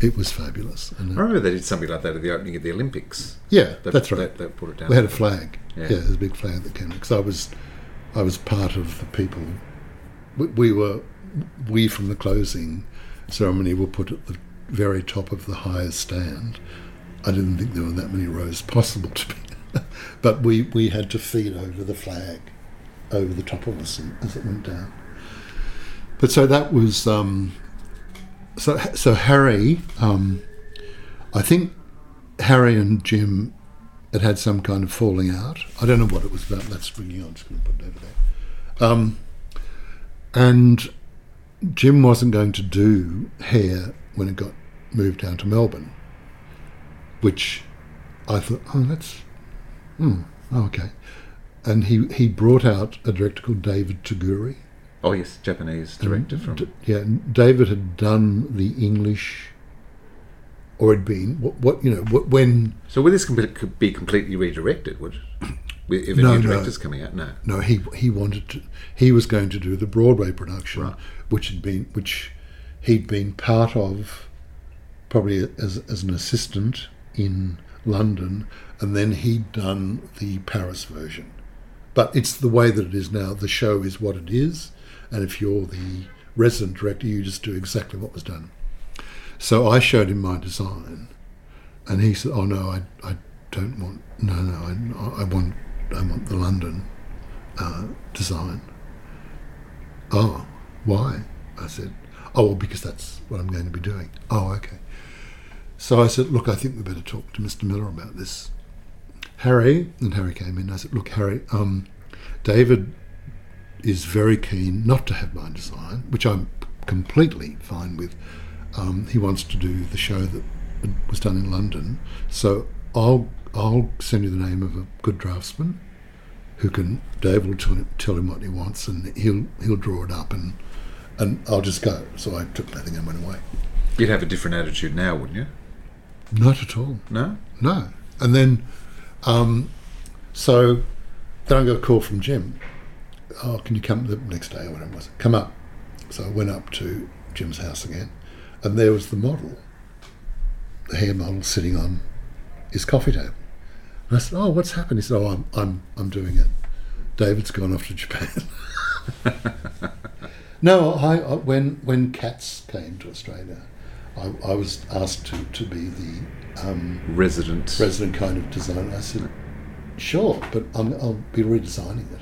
it was fabulous. And, I remember they did something like that at the opening of the Olympics. Yeah, they, that's right. They, they, put it down. We had a flag. Yeah, yeah there's a big flag that came because I was I was part of the people. We, we were we from the closing ceremony were put at the very top of the highest stand. I didn't think there were that many rows possible to be, but we, we had to feed over the flag over the top of us as it went down. But so that was um, so so Harry. Um, I think Harry and Jim had had some kind of falling out. I don't know what it was about. That's ringing on. I'm just going to put it over there. Um, and Jim wasn't going to do hair when it got moved down to Melbourne, which I thought, oh, that's, hmm, oh, okay. And he, he brought out a director called David Toguri. Oh, yes, Japanese director and, from. D- yeah, David had done the English, or had been, what, what you know, what, when. So would this could be completely redirected, would if a no, new director's no. coming out? No. No, he, he wanted to, he was going to do the Broadway production. Right which had been which he'd been part of probably as, as an assistant in London, and then he'd done the Paris version. But it's the way that it is now. The show is what it is, and if you're the resident director, you just do exactly what was done. So I showed him my design, and he said, "Oh no, I, I don't want. No, no, I, I want, I want the London uh, design." Oh, why? I said, Oh, well, because that's what I'm going to be doing. Oh, okay. So I said, Look, I think we better talk to Mr. Miller about this. Harry, and Harry came in. I said, Look, Harry, um, David is very keen not to have my design, which I'm completely fine with. Um, he wants to do the show that was done in London. So I'll I'll send you the name of a good draftsman who can Dave will tell him, tell him what he wants and he'll he'll draw it up and and I'll just go. So I took nothing and went away. You'd have a different attitude now, wouldn't you? Not at all. No? No. And then, um, so then I got a call from Jim. Oh, can you come the next day or whatever it was? Come up. So I went up to Jim's house again, and there was the model, the hair model, sitting on his coffee table. And I said, "Oh, what's happened?" He said, "Oh, I'm I'm I'm doing it. David's gone off to Japan." No, I, I, when when Cats came to Australia, I, I was asked to, to be the um, resident resident kind of designer. I said, sure, but i will be redesigning it.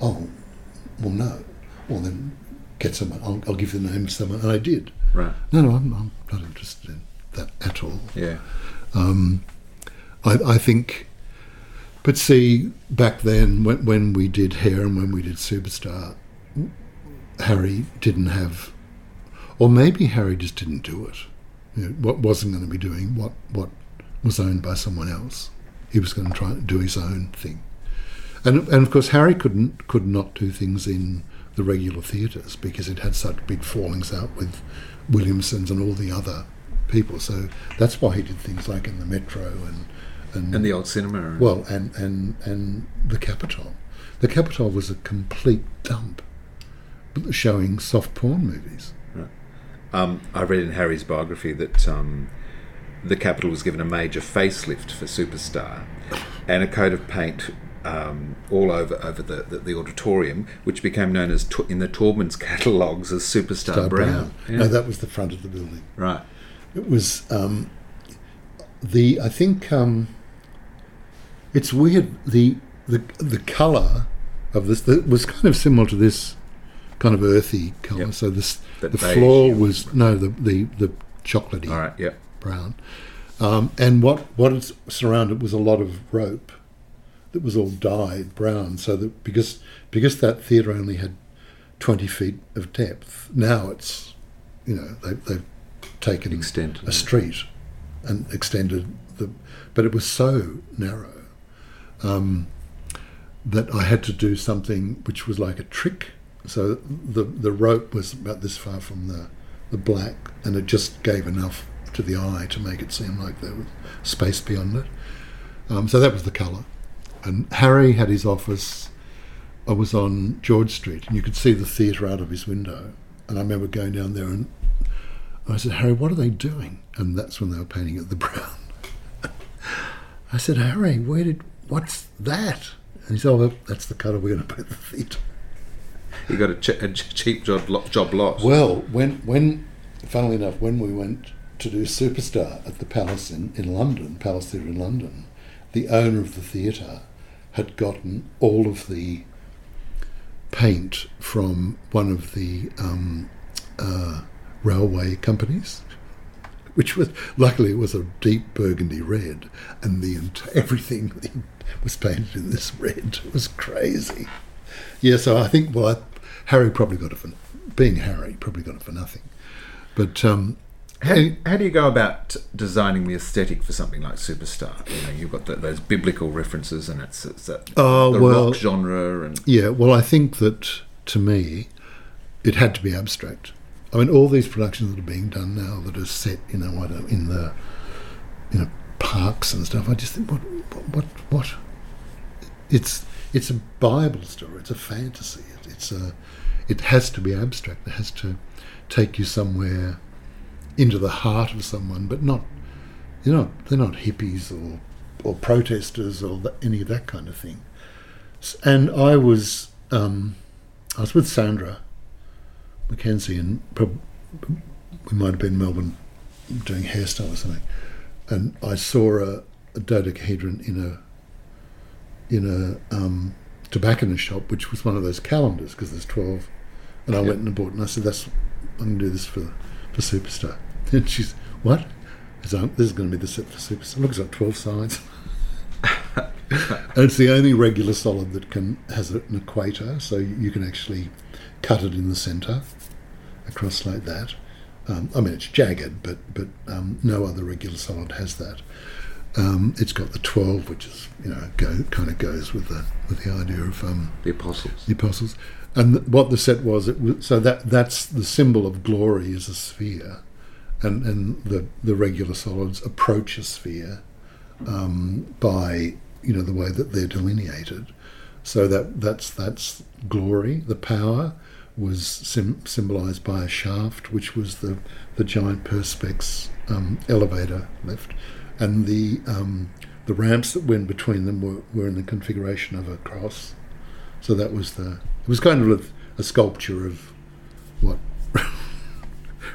Oh, well, no. Well, then get someone. I'll, I'll, give you the name of someone, and I did. Right. No, no, I'm, I'm not interested in that at all. Yeah. Um, I, I think. But see, back then, when, when we did Hair and when we did Superstar, Harry didn't have, or maybe Harry just didn't do it. You know, what wasn't going to be doing what what was owned by someone else. He was going to try and do his own thing, and and of course Harry couldn't could not do things in the regular theatres because it had such big fallings out with Williamsons and all the other people. So that's why he did things like in the Metro and and, and the old cinema. Well, and and and the Capitol. The Capitol was a complete dump showing soft porn movies. Right. Um, I read in Harry's biography that um, the Capitol was given a major facelift for Superstar and a coat of paint um, all over over the, the, the, auditorium, which became known as in the Taubman's catalogues as Superstar Star Brown. Brown. Yeah. No, that was the front of the building. Right. It was um, the I think um, it's weird the the the colour of this was kind of similar to this kind of earthy colour. Yep. So this the, the floor was no the the the chocolatey All right, yep. brown, um, and what what surrounded was a lot of rope that was all dyed brown. So that because because that theatre only had twenty feet of depth, now it's you know they, they've taken Extent, a street and extended the, but it was so narrow um, that I had to do something which was like a trick. So the the rope was about this far from the the black, and it just gave enough to the eye to make it seem like there was space beyond it. Um, so that was the colour. And Harry had his office. I was on George Street, and you could see the theatre out of his window. And I remember going down there, and I said, "Harry, what are they doing?" And that's when they were painting it the brown. I said, "Harry, where did what's that?" And he said, "Oh, that's the colour we're going to paint the theatre." You got a, ch- a cheap job, lo- job loss. Well, when when funnily enough, when we went to do Superstar at the Palace in, in London, Palace Theatre in London, the owner of the theatre had gotten all of the paint from one of the um, uh, railway companies, which was luckily it was a deep burgundy red, and the everything was painted in this red. It was crazy. Yeah, so I think well, I, Harry probably got it for being Harry, probably got it for nothing. But um, How, how do you go about designing the aesthetic for something like Superstar? You know, you've got the, those biblical references, and it's, it's that, Oh, the well- rock genre, and yeah, well, I think that to me, it had to be abstract. I mean, all these productions that are being done now that are set, you know, what, uh, in the you know parks and stuff. I just think, what, what, what? It's it's a Bible story. It's a fantasy. It, it's a it has to be abstract. It has to take you somewhere into the heart of someone, but not you're not they're not hippies or or protesters or that, any of that kind of thing. And I was um, I was with Sandra Mackenzie, and prob- we might have been in Melbourne doing hairstyle or something, and I saw a, a dodecahedron in a in a um, tobacconist shop, which was one of those calendars because there's twelve, and I Yep. went and bought, it, and I said, "That's I'm going to do this for for Superstar," and she's what? This is going to be the set for Superstar. Look, it's got twelve sides. And it's the only regular solid that can has an equator, so you can actually cut it in the centre across like that. Um, I mean, it's jagged, but but um, no other regular solid has that. Um, it's got the twelve, which is you know go kind of goes with the with the idea of um, the apostles. the apostles. And what the set was, it was so that that's the symbol of glory is a sphere, and and the the regular solids approach a sphere um, by you know the way that they're delineated. So that that's that's glory. The power was sim- symbolized by a shaft, which was the the giant perspex um, elevator lift, and the um, the ramps that went between them were, were in the configuration of a cross. So that was the. It was kind of a, a sculpture of what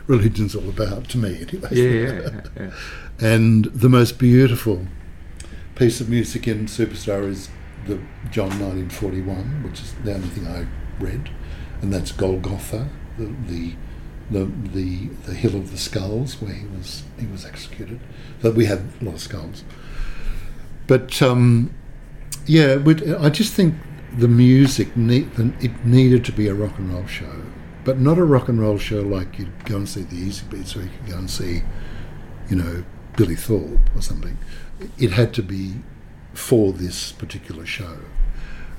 religion's all about to me, anyway. Yeah, yeah, yeah, yeah. And the most beautiful piece of music in Superstar is the John 1941, which is the only thing I read, and that's Golgotha, the the the the, the hill of the skulls where he was he was executed. But we had a lot of skulls. But um, yeah, I just think the music need, it needed to be a rock and roll show, but not a rock and roll show like you'd go and see the Easybeats or you could go and see, you know, Billy Thorpe or something. It had to be for this particular show,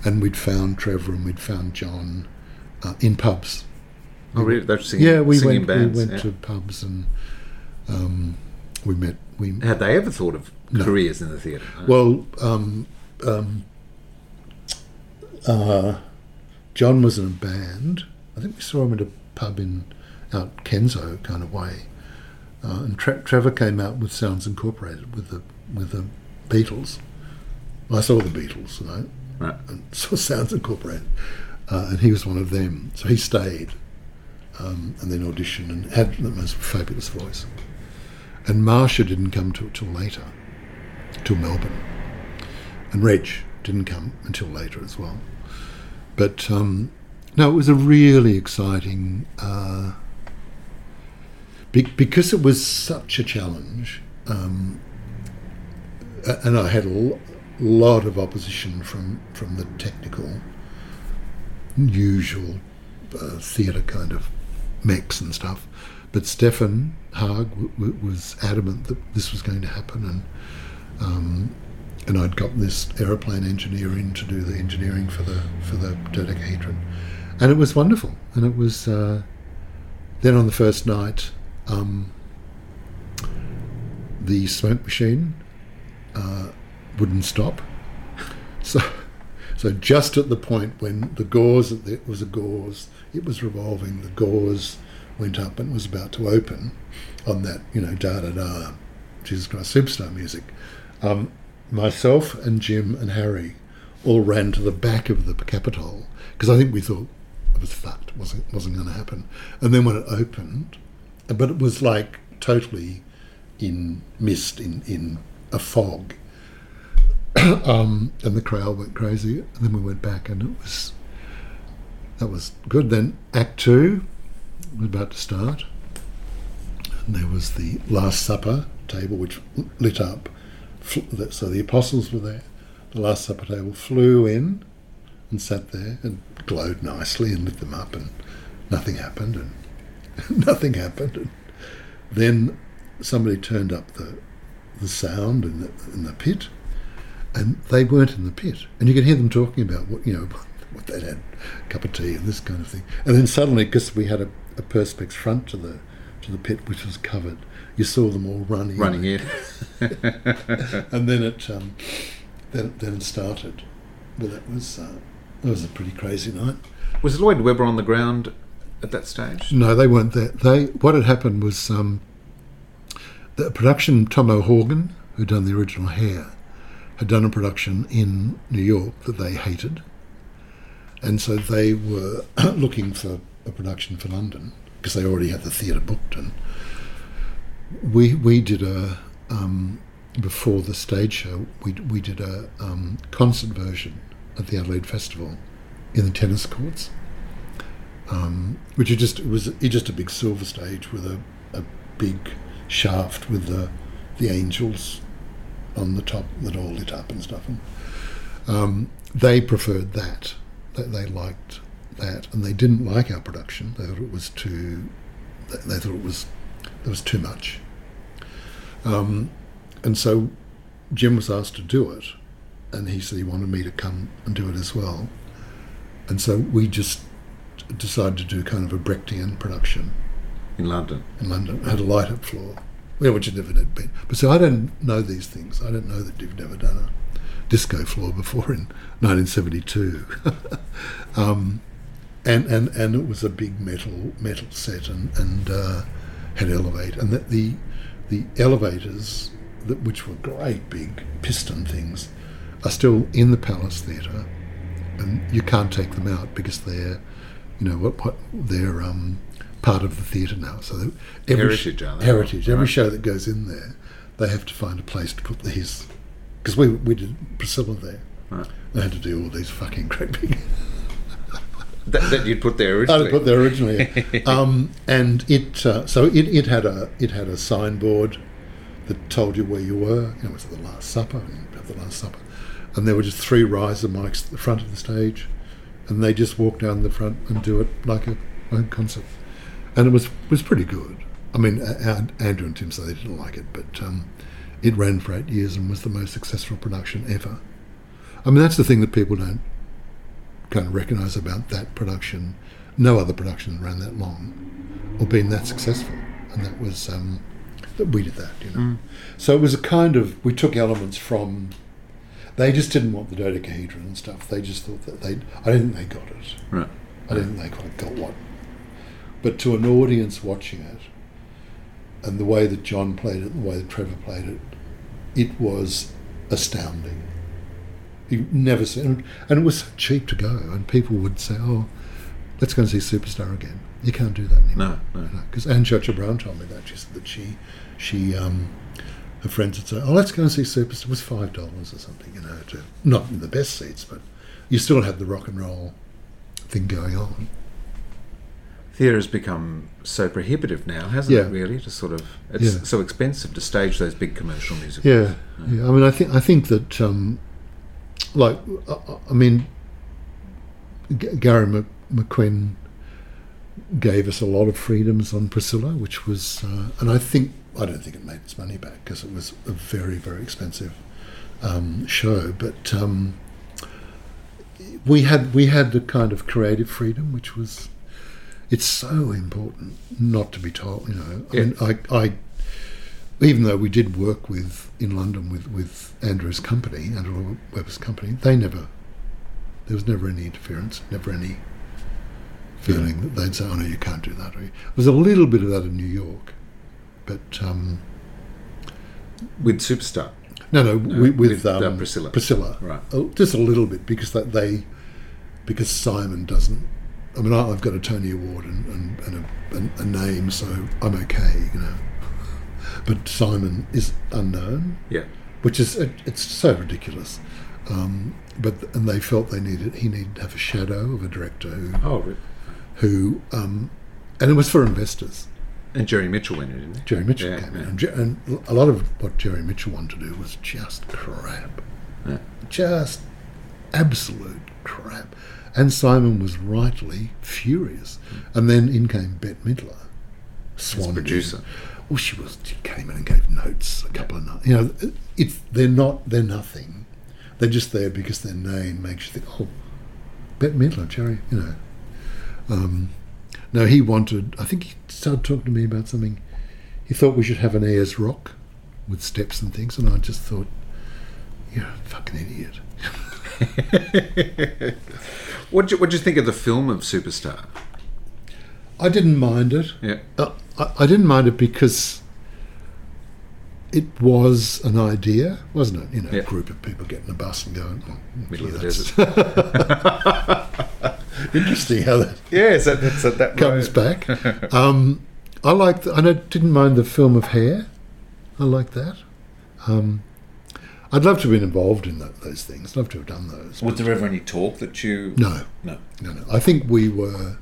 and we'd found Trevor and we'd found John uh, in pubs. Oh, really? They're singing, yeah, we singing went. bands. we went yeah. to pubs and um, we met. We Had they ever thought of No. careers in the theatre? Well, um, um, uh, John was in a band. I think we saw him at a pub in out Kenzo kind of way, uh, and Tre- Trevor came out with Sounds Incorporated with the with the Beatles. I saw the Beatles, know, right. and saw Sounds Incorporated, uh, and he was one of them. So he stayed, um, and then auditioned and had the most fabulous voice. And Marcia didn't come to it till later, till Melbourne, and Reg didn't come until later as well. But um, no, it was a really exciting uh, be- because it was such a challenge, um, and I had a l- lot of opposition from from the technical, usual uh, theatre kind of mechs and stuff. But Stefan Haag w- w- was adamant that this was going to happen, and um, and I'd got this aeroplane engineer in to do the engineering for the for the dodecahedron, and it was wonderful. And it was uh, then on the first night, um, the smoke machine uh, wouldn't stop. So, so just at the point when the gauze, it was a gauze, it was revolving. The gauze went up and was about to open on that, you know, da da da, Jesus Christ Superstar music. Um, myself and Jim and Harry all ran to the back of the Capitol because I think we thought it was fucked, wasn't wasn't going to happen. And then when it opened, but it was like totally in mist, in in a fog, um, and the crowd went crazy. And then we went back, and it was that was good. Then Act Two was about to start, and there was the Last Supper table, which lit up. So the apostles were there. The Last Supper table flew in and sat there and glowed nicely and lit them up, and nothing happened, and nothing happened. And then somebody turned up the the sound in the in the pit, and they weren't in the pit, and you could hear them talking about what you know what they'd had, a cup of tea and this kind of thing. And then suddenly, because we had a, a perspex front to the to the pit, which was covered, you saw them all running, running in, and then it um, then then it started. But that was uh, that was a pretty crazy night. Was Lloyd Webber on the ground at that stage? No, they weren't there. They what had happened was um, the production. Tom O'Horgan, who'd done the original Hair, had done a production in New York that they hated, and so they were looking for a production for London because they already had the theatre booked, and we we did a um, before the stage show we we did a um, concert version at the Adelaide Festival in the tennis courts, um, which just it was just a big silver stage with a, a big shaft with the the angels on the top that all lit up and stuff. And um, they preferred that. They, they liked that, and they didn't like our production. They thought it was too. They thought it was there was too much. Um, and so Jim was asked to do it, and he said he wanted me to come and do it as well. And so we just decided to do kind of a Brechtian production in London. In London, had a light up floor, yeah, which had never had been. But so I don't know these things. I don't know that you've never done a disco floor before in 1972. um, and, and and it was a big metal metal set and and uh, had elevate and that the the elevators that which were great big piston things are still in the Palace Theatre and you can't take them out because they're you know what, what they're um, part of the theatre now so every heritage sh- heritage every right. show that goes in there they have to find a place to put these because we we did Priscilla there right. they had to do all these fucking great big that, that, you'd put there originally. I'd put there originally, um, and it uh, so it, it had a it had a signboard that told you where you were. You know, it was the Last Supper, and the Last Supper, and there were just three riser mics at the front of the stage, and they just walk down the front and do it like a, like concert, and it was was pretty good. I mean, Andrew and Tim said they didn't like it, but um, it ran for eight years and was the most successful production ever. I mean, that's the thing that people don't kind of recognise about that production. No other production ran that long or been that successful, and that was um, that we did that, you know. Mm. So it was a kind of we took elements from. They just didn't want the dodecahedron and stuff. They just thought that they. I didn't think they got it. Right. I didn't think they quite got what. But to an audience watching it, and the way that John played it, the way that Trevor played it, it was astounding. You never see, and it was so cheap to go, and people would say, "Oh, let's go and see Superstar again." You can't do that anymore. No, no. Because Anne Churchill Brown told me that she said that she, she, um, her friends would say, "Oh, let's go and see Superstar." It was five dollars or something, you know, to not in the best seats, but you still had the rock and roll thing going on. Theatre has become so prohibitive now, hasn't yeah. it? Really, to sort of it's yeah. so expensive to stage those big commercial musicals. Yeah, yeah. I mean, I think I think that um, like I, mean, G- Gary Mc, McQuinn gave us a lot of freedoms on Priscilla, which was, uh, and I think I don't think it made its money back because it was a very very expensive um, show, but. Um, we had we had the kind of creative freedom which was it's so important not to be told you know I Yeah. mean I, I even though we did work with in London with with Andrew's company Andrew Webber's company they never there was never any interference never any feeling that they'd say oh no you can't do that there was a little bit of that in New York but um, With Superstar. no no, with, with with, uh, um, Priscilla. Priscilla Right. Oh, just a little bit because that they because Simon doesn't. I mean, I- I've got a Tony Award and, and, and a, and a name, so I'm okay, you know. But Simon is unknown, Yeah. which is it, it's so ridiculous. Um, but and they felt they needed he needed to have a shadow of a director who Oh, re- who um, and it was for investors. and Jerry Mitchell went in, didn't he? Jerry Mitchell Yeah, came in, and, Jer- and a lot of what Jerry Mitchell wanted to do was just crap, Yeah. just absolute crap. And Simon was rightly furious. And then in came Bette Midler, Swan producer. Well, she was. She came in and gave notes, a couple of notes. You know, it's they're not. They're nothing. They're just there because their name makes you think, oh, Bette Midler, Jerry. You know. Um, no, he wanted. I think he started talking to me about something. He thought we should have an Ayers Rock with steps and things, and I just thought, you're a fucking idiot. What do you, what'd you think of the film of Superstar? I didn't mind it. Yeah. Uh, I, I didn't mind it because it was an idea, wasn't it? You know, Yeah. a group of people getting a bus and going. Oh, Middle of the that's Interesting how that Yeah, so that's that, that comes back. Um, I liked. I didn't mind the film of Hair. I like that. Um, I'd love to have been involved in that, those things. I'd Love to have done those. Was there ever any talk that you? No, No. no, no. I think we were.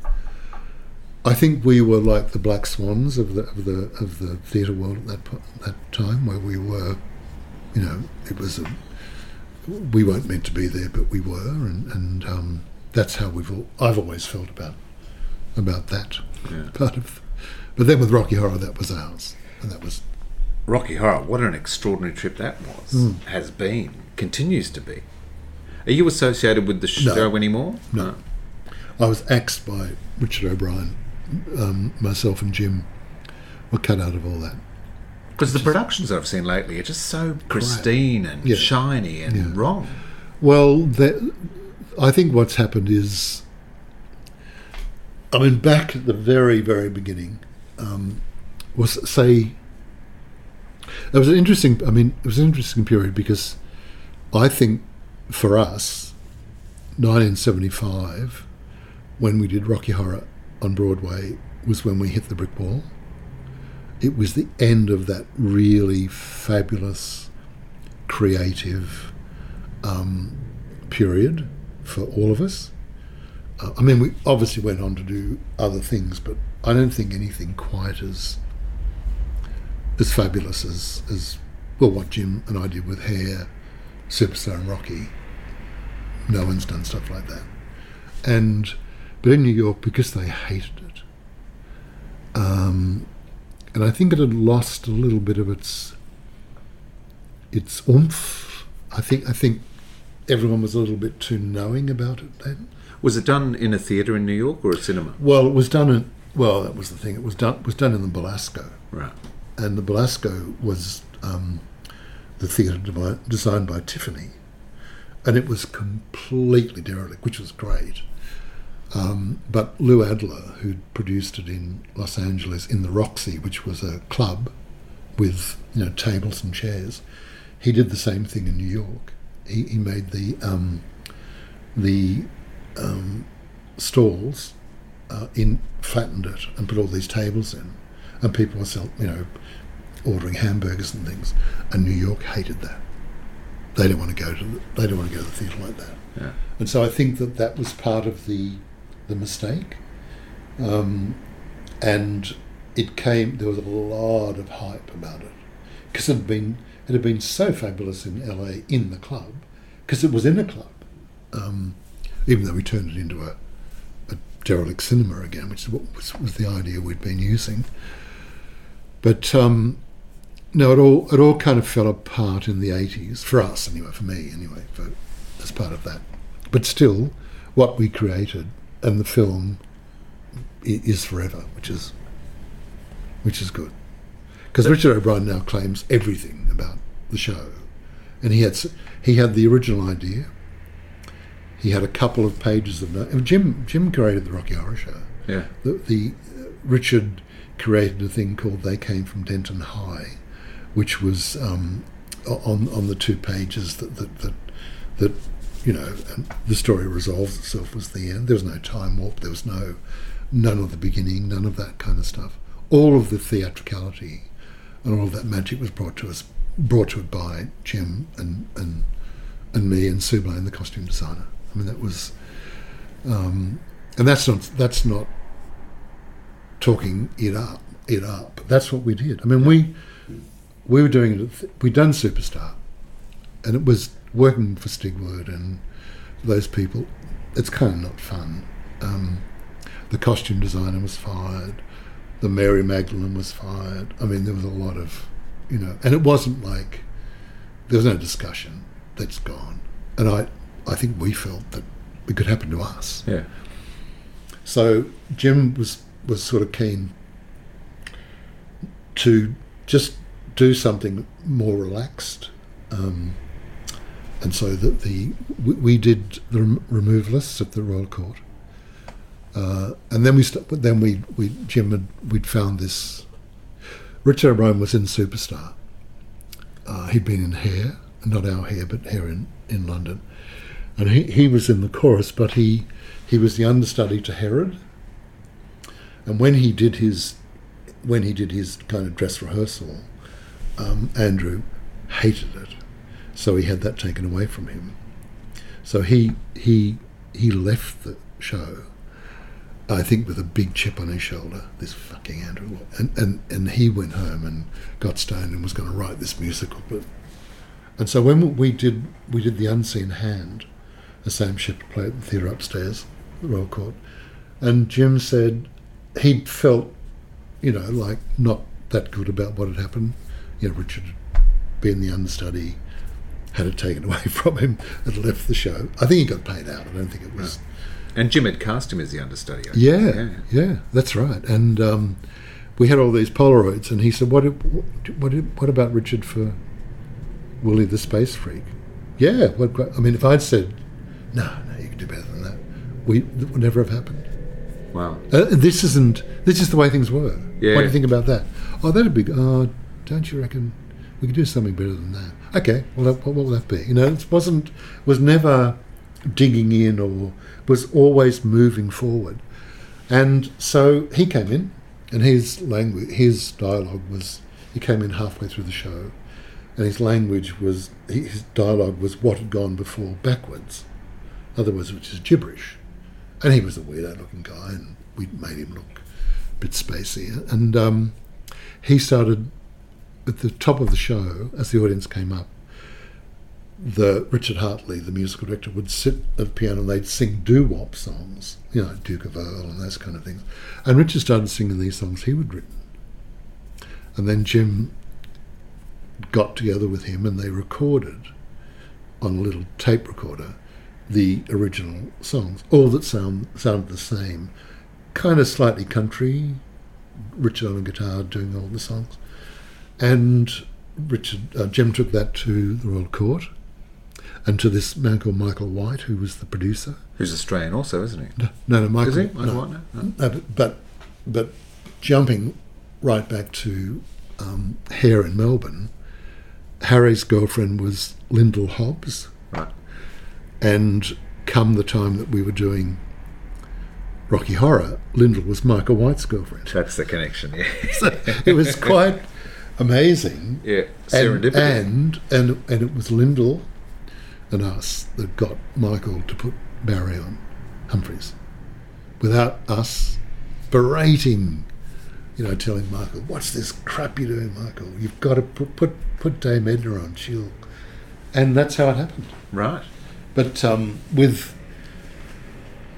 I think we were like the black swans of the of the of the theatre world at that that time, where we were, you know, it was a. We weren't meant to be there, but we were, and and um, that's how we've. All, I've always felt about about that Yeah. part of. But then with Rocky Horror, that was ours, and that was Rocky Horror. What an extraordinary trip that was. Hmm. Has been. Continues to be. Are you associated with the show anymore? No. I was axed by Richard O'Brien. Um, myself and Jim were cut out of all that. Because the productions I've seen lately are just so pristine and Yeah. shiny and Yeah. wrong. Well, the, I think what's happened is, I mean, back at the very, very beginning, um, was say, it was an interesting. I mean, it was an interesting period because I think for us, 1975, when we did Rocky Horror on Broadway, was when we hit the brick wall. It was the end of that really fabulous, creative um, period for all of us. Uh, I mean, we obviously went on to do other things, but I don't think anything quite as as fabulous as as well what Jim and I did with Hair, Superstar, and Rocky. No one's done stuff like that, and but in New York because they hated it, um, and I think it had lost a little bit of its its oomph. I think I think everyone was a little bit too knowing about it then. Was it done in a theatre in New York or a cinema? Well, it was done in well, that was the thing. It was done was done in the Belasco, Right. and the Belasco was um, the theatre devi- designed by Tiffany, and it was completely derelict, which was great. Um, but Lou Adler, who produced it in Los Angeles in the Roxy, which was a club with you know tables and chairs, he did the same thing in New York. He, he made the um, the um, stalls uh, in flattened it and put all these tables in, and people were sell, you know ordering hamburgers and things. And New York hated that. They don't want to go to the, they don't want to go to the theatre like that. Yeah. And so I think that that was part of the the mistake. Um, and it came. There was a lot of hype about it because it had been it had been so fabulous in LA in the club, because it was in a club, um, even though we turned it into a, a derelict cinema again, which was, was the idea we'd been using. But um, no, it all it all kind of fell apart in the eighties for us anyway, for me anyway, for, as part of that. But still, what we created and the film is forever, which is which is good. Because Richard O'Brien now claims everything about the show, and he had he had the original idea. He had a couple of pages of notes. Jim Jim created the Rocky Horror Show. Yeah. The, the uh, Richard created a thing called "They Came from Denton High," which was um, on on the two pages that that that, that you know and the story resolves itself was the end. There was no time warp. There was no none of the beginning. None of that kind of stuff. All of the theatricality and all of that magic was brought to us, brought to it by Jim and and and me and Sue Blane, the costume designer. I mean, that was, um, and that's not that's not talking it up, it up. That's what we did. I mean, we we were doing it. We'd done Superstar, and it was working for Stigwood and those people. It's kind of not fun. Um, the costume designer was fired. The Mary Magdalene was fired. I mean, there was a lot of, you know, and it wasn't like there was no discussion. That's gone. And I, I think we felt that it could happen to us. Yeah. So Jim was was sort of keen to just do something more relaxed, um, and so that the we, we did the rem- removalists at the Royal Court, uh, and then we st- but then we we Jim had we'd found this. Richard O'Brien was in Superstar. Uh, he'd been in Hair, not our Hair, but Hair in, in London, and he, he was in the chorus, but he he was the understudy to Herod. And when he did his when he did his kind of dress rehearsal, um, Andrew hated it, so he had that taken away from him. So he he he left the show. I think with a big chip on his shoulder, this fucking Andrew, and and, and he went home and got stoned and was going to write this musical. But and so when we did we did the Unseen Hand, the Sam Shepard play at the theatre upstairs, the Royal Court, and Jim said he felt, you know, like not that good about what had happened. You know, Richard had been the understudy, had it taken away from him, and left the show. I think he got paid out. I don't think it was. And Jim had cast him as the understudy. I Yeah, yeah, that's right. And um, we had all these Polaroids, and he said, "What? What? What, what about Richard for Willie the Space Freak?" Yeah. What? I mean, if I'd said, "No, no, you can do better than that," we it would never have happened. Wow. Uh, this isn't. This is the way things were. Yeah. What do you think about that? Oh, that'd be. Oh, don't you reckon we could do something better than that? Okay. Well, what will that be? You know, it wasn't. Was never digging in or was always moving forward. And so he came in, and his language, his dialogue was. He came in halfway through the show, and his language was. His dialogue was what had gone before backwards. Other words, which is gibberish. And he was a weirdo looking guy, and we made him look a bit spacey. And um, he started at the top of the show, as the audience came up. The Richard Hartley, the musical director, would sit at the piano and they'd sing doo-wop songs, you know, Duke of Earl and those kind of things. And Richard started singing these songs he would written. And then Jim got together with him and they recorded on a little tape recorder the original songs, all that sound sounded the same, kind of slightly country. Richard on guitar doing all the songs, and Richard uh, Jim took that to the Royal Court, and to this man called Michael White, who was the producer. Who's Australian also, isn't he? No, no, Michael. Is he? Michael no, White now? No. no, but, but but jumping right back to um, Hair in Melbourne, Harry's girlfriend was Lyndall Hobbs. Right. And come the time that we were doing Rocky Horror, Lyndall was Michael White's girlfriend. That's the connection, yeah. So it was quite amazing. yeah. And, Serendipity. and and and it was Lyndall and us that got Michael to put Barry on Humphreys. Without us berating, you know, telling Michael, "What's this crap you're doing, Michael? You've got to put put, put Dame Edna on. She'll." And that's how it happened. right. But um, with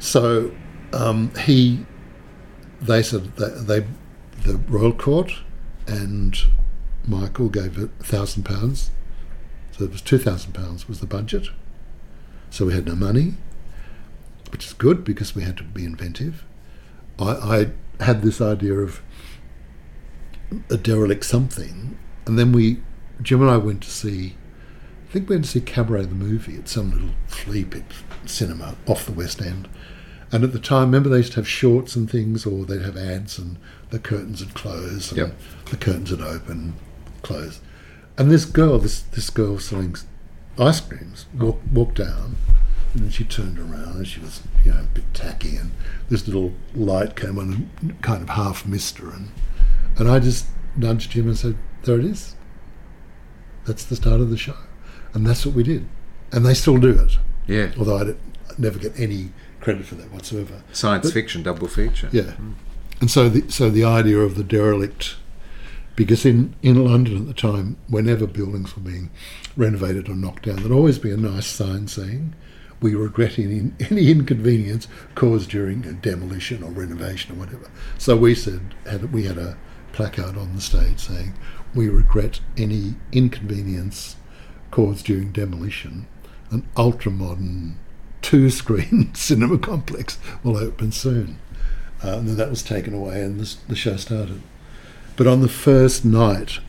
so um, he, they said that they, the royal court, and Michael gave a thousand pounds. So it was two thousand pounds was the budget. So we had no money, which is good because we had to be inventive. I, I had this idea of a derelict something, and then we, Jim and I went to see, I think we went to see Cabaret the movie at some little flea pit cinema off the West End. And at the time, remember they used to have shorts and things, or they'd have ads, and the curtains would close, and Yep. the curtains would open, close. And this girl, this this girl selling ice creams, walk, walked down, and she turned around, and she was, you know, a bit tacky, and this little light came on and kind of half missed her, and and I just nudged him and said, "There it is. That's the start of the show," and that's what we did, and they still do it. Yeah. Although I never get any credit for that whatsoever. Science But- fiction double feature. Yeah, hmm. and so the so the idea of the derelict, because in in London at the time, whenever buildings were being renovated or knocked down, there'd always be a nice sign saying, "We regret any any inconvenience caused during a demolition or renovation or whatever." So we said had we had a placard on the stage saying, "We regret any inconvenience caused during demolition." An ultra modern two screen cinema complex will open soon. Uh, and then that was taken away and the show started. But on the first night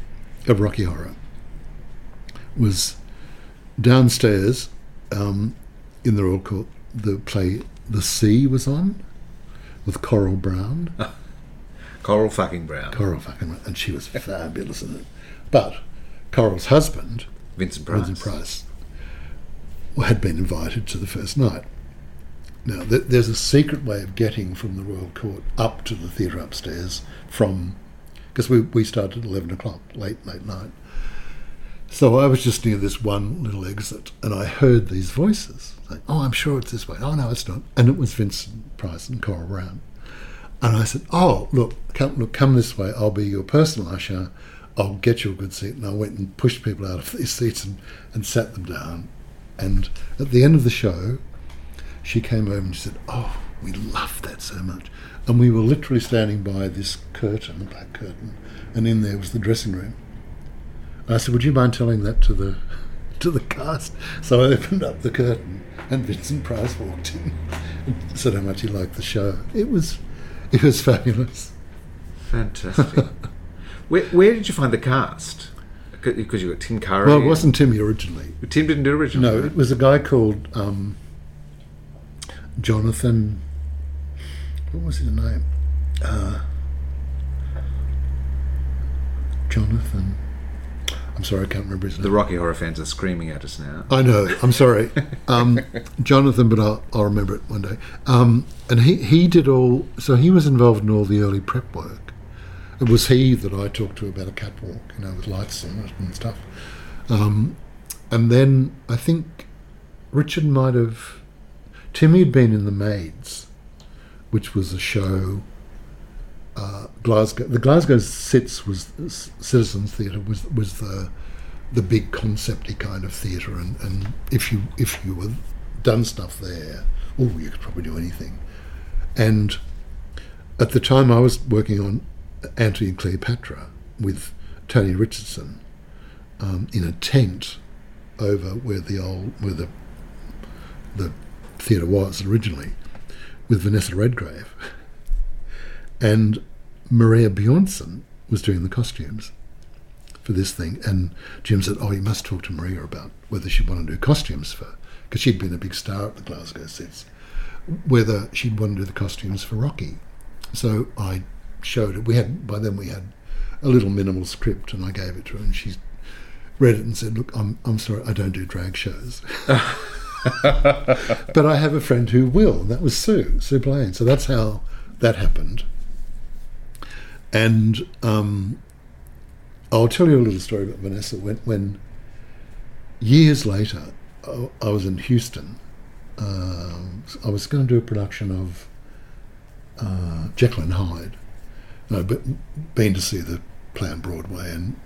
of Rocky Horror was downstairs um, in the Royal Court, the play The Sea was on with Coral Browne. Coral fucking Browne. Coral fucking, Browne. and she was fabulous in it. But Coral's husband, Vincent Price. Vincent Price, had been invited to the first night. Now, th- there's a secret way of getting from the Royal Court up to the theatre upstairs from, because we, we started at 11 o'clock, late, late night. So I was just near this one little exit and I heard these voices Oh, I'm sure it's this way. Oh, no, it's not. And it was Vincent Price and Coral Browne. And I said, "Oh, look, come, look, come this way. I'll be your personal usher. I'll get you a good seat." And I went and pushed people out of these seats and, and sat them down. And at the end of the show, she came over and she said, "Oh, we loved that so much." And we were literally standing by this curtain, a black curtain, and in there was the dressing room. And I said, "Would you mind telling that to the to the cast?" So I opened up the curtain, and Vincent Price walked in and said how much he liked the show. It was it was fabulous. Fantastic. where, where did you find the cast? Because you got Tim Curry. Well, it wasn't Timmy originally. Tim didn't do original. No, it was a guy called um, Jonathan. What was his name? Uh, Jonathan. I'm sorry, I can't remember his name. The Rocky Horror fans are screaming at us now. I know. I'm sorry, um, Jonathan, but I'll, I'll remember it one day. Um, and he he did all. So he was involved in all the early prep work. It was he that I talked to about a catwalk, you know, with lights on it and stuff. Um, and then I think Richard might have. Timmy had been in the Maids, which was a show. Uh, Glasgow, the Glasgow Citz was Citizens Theatre was was the the big concepty kind of theatre, and, and if you if you were done stuff there, oh, you could probably do anything. And at the time, I was working on Antony and Cleopatra with Tony Richardson um, in a tent over where the old where the the theatre was originally, with Vanessa Redgrave, and Maria Bjornson was doing the costumes for this thing. And Jim said, "Oh, you must talk to Maria about whether she'd want to do costumes for, because she'd been a big star at the Glasgow Citz, whether she'd want to do the costumes for Rocky." So I showed it. We had by then we had a little minimal script, and I gave it to her, and she read it and said, "Look, I'm I'm sorry, I don't do drag shows." but I have a friend who will. That was Sue, Sue Blane. So that's how that happened. And um, I'll tell you a little story about Vanessa. When, when years later, I, I was in Houston. Um, I was going to do a production of uh, Jekyll and Hyde. And I'd be- been to see the play on Broadway, and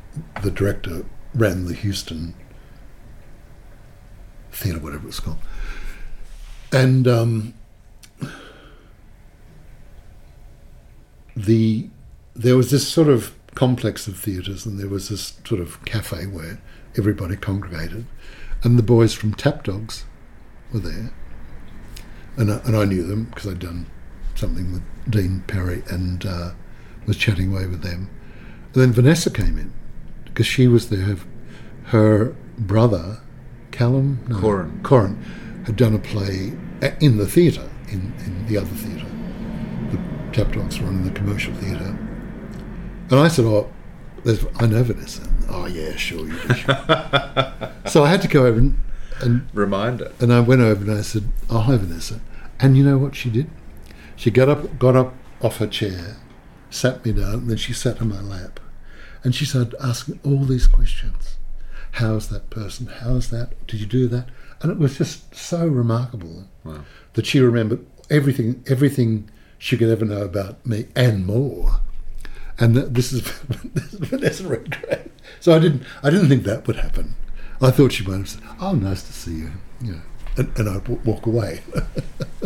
the director ran the Houston theatre, whatever it's called. And um, the there was this sort of complex of theatres, and there was this sort of cafe where everybody congregated, and the boys from Tap Dogs were there, and I, and I knew them because I'd done something with Dein Perry and uh, was chatting away with them. And then Vanessa came in because she was there. Her brother, Callum no, Corin. Corin, had done a play uh, in the theatre, in, in the other theatre. The Tap Dogs were in the commercial theatre. And I said, Oh, there's, I know Vanessa. Oh, yeah, sure, you do. So I had to go over and, and Reminder. and I went over and I said, "Oh, hi, Vanessa." And you know what she did? She got up, got up off her chair, sat me down, and then she sat on my lap, and she started asking all these questions. How's that person? How's that? Did you do that? And it was just so remarkable Wow. that she remembered everything, everything she could ever know about me and more. And that, this is Vanessa Redgrave. So I didn't, I didn't think that would happen. I thought she might have said, "Oh, nice to see you," you know, and, and I'd w- walk away.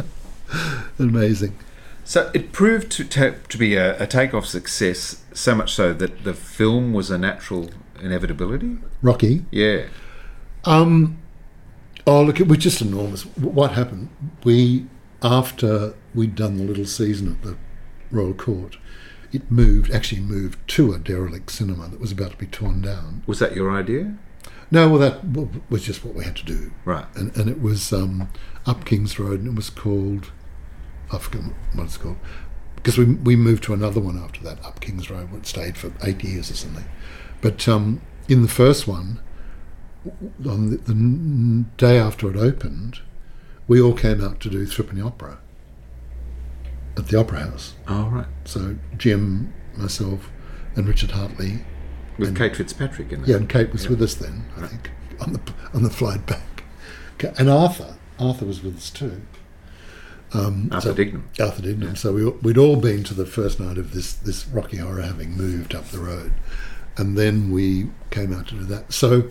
Amazing. So it proved to, to, to be a, a takeoff success, so much so that the film was a natural inevitability. Rocky. Yeah. Um, oh, look, it was just enormous. What happened? We, after we'd done the little season at the Royal Court, it moved, actually moved to a derelict cinema that was about to be torn down. Was that your idea? No, well, that was just what we had to do. Right. And, and it was um, up Kings Road, and it was called, I forget what it's called, because we, we moved to another one after that, up Kings Road, where it stayed for eight years or something. But um, in the first one, on the, the day after it opened, we all came out to do Threepenny Opera at the Opera House. Oh, right. So Jim, myself, and Richard Hartley With And- Kate Fitzpatrick in it. yeah, and Kate was Yeah. with us then, I think, on the on the flight back. And Arthur, Arthur was with us too. Um, Arthur so- Dignam. Arthur Dignam. So we, we'd all been to the first night of this this Rocky Horror, having moved up the road, and then we came out to do that. So,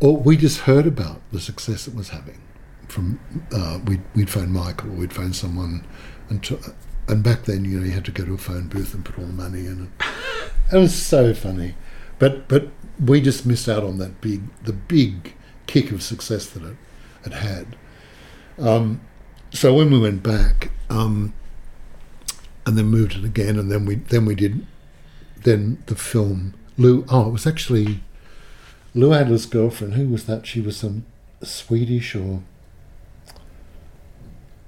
or we just heard about the success it was having. From uh, we'd we'd phone Michael, or we'd phone someone, and to, and back then, you know, you had to go to a phone booth and put all the money in. And it was so funny, but but we just missed out on that big the big kick of success that it had had. Um, so when we went back, um, and then moved it again, and then we then we did then the film Lou. Oh, it was actually Lou Adler's girlfriend. Who was that? She was some Swedish or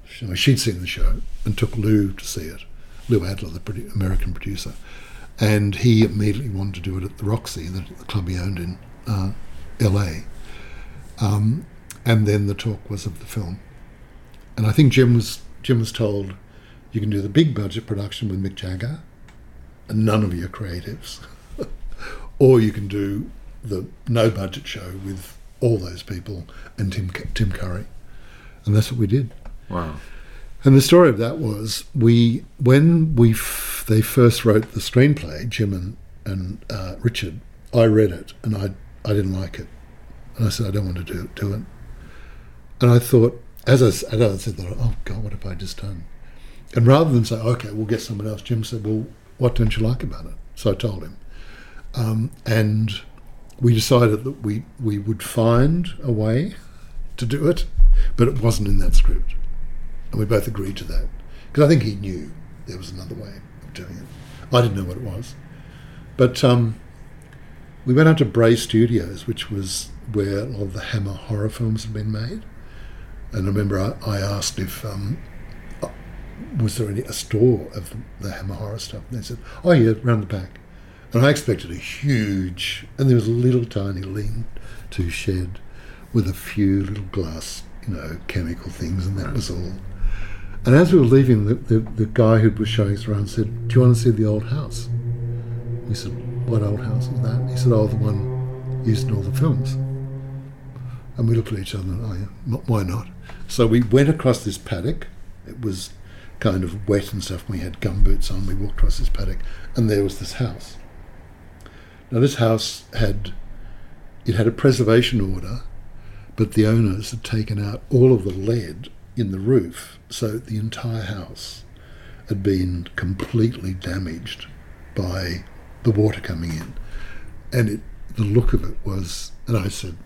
she- she'd seen the show and took Lou to see it. Lou Adler, the American producer, and he immediately wanted to do it at the Roxy, the, the club he owned in uh, L.A. Um, and then the talk was of the film, and I think Jim was Jim was told you can do the big budget production with Mick Jagger, and none of your creatives, or you can do the no budget show with all those people and Tim Tim Curry, and that's what we did. Wow. And the story of that was we when we f- they first wrote the screenplay, Jim and and uh, Richard. I read it and I I didn't like it, and I said I don't want to do do it. And I thought, as I, as I said that, oh God, what have I just done? And rather than say, okay, we'll get someone else, Jim said, well, what don't you like about it? So I told him, um, and we decided that we we would find a way to do it, but it wasn't in that script. And we both agreed to that. Because I think he knew there was another way of doing it. I didn't know what it was. But um, we went out to Bray Studios, which was where a lot of the Hammer horror films had been made. And I remember I, I asked if um, uh, was there any a store of the Hammer horror stuff, and they said, "Oh yeah, round the back." And I expected a huge, and there was a little tiny lean-to shed with a few little glass, you know, chemical things, and that was all. And as we were leaving, the, the, the guy who was showing us around said, Do you want to see the old house? We said, What old house is that? He said, Oh, the one used in all the films. And we looked at each other and, Oh, yeah, why not? So we went across this paddock. It was kind of wet and stuff. We had gumboots on. We walked across this paddock, and there was this house. Now, this house had it had a preservation order, but the owners had taken out all of the lead in the roof, so the entire house had been completely damaged by the water coming in, and it, the look of it was. And I said,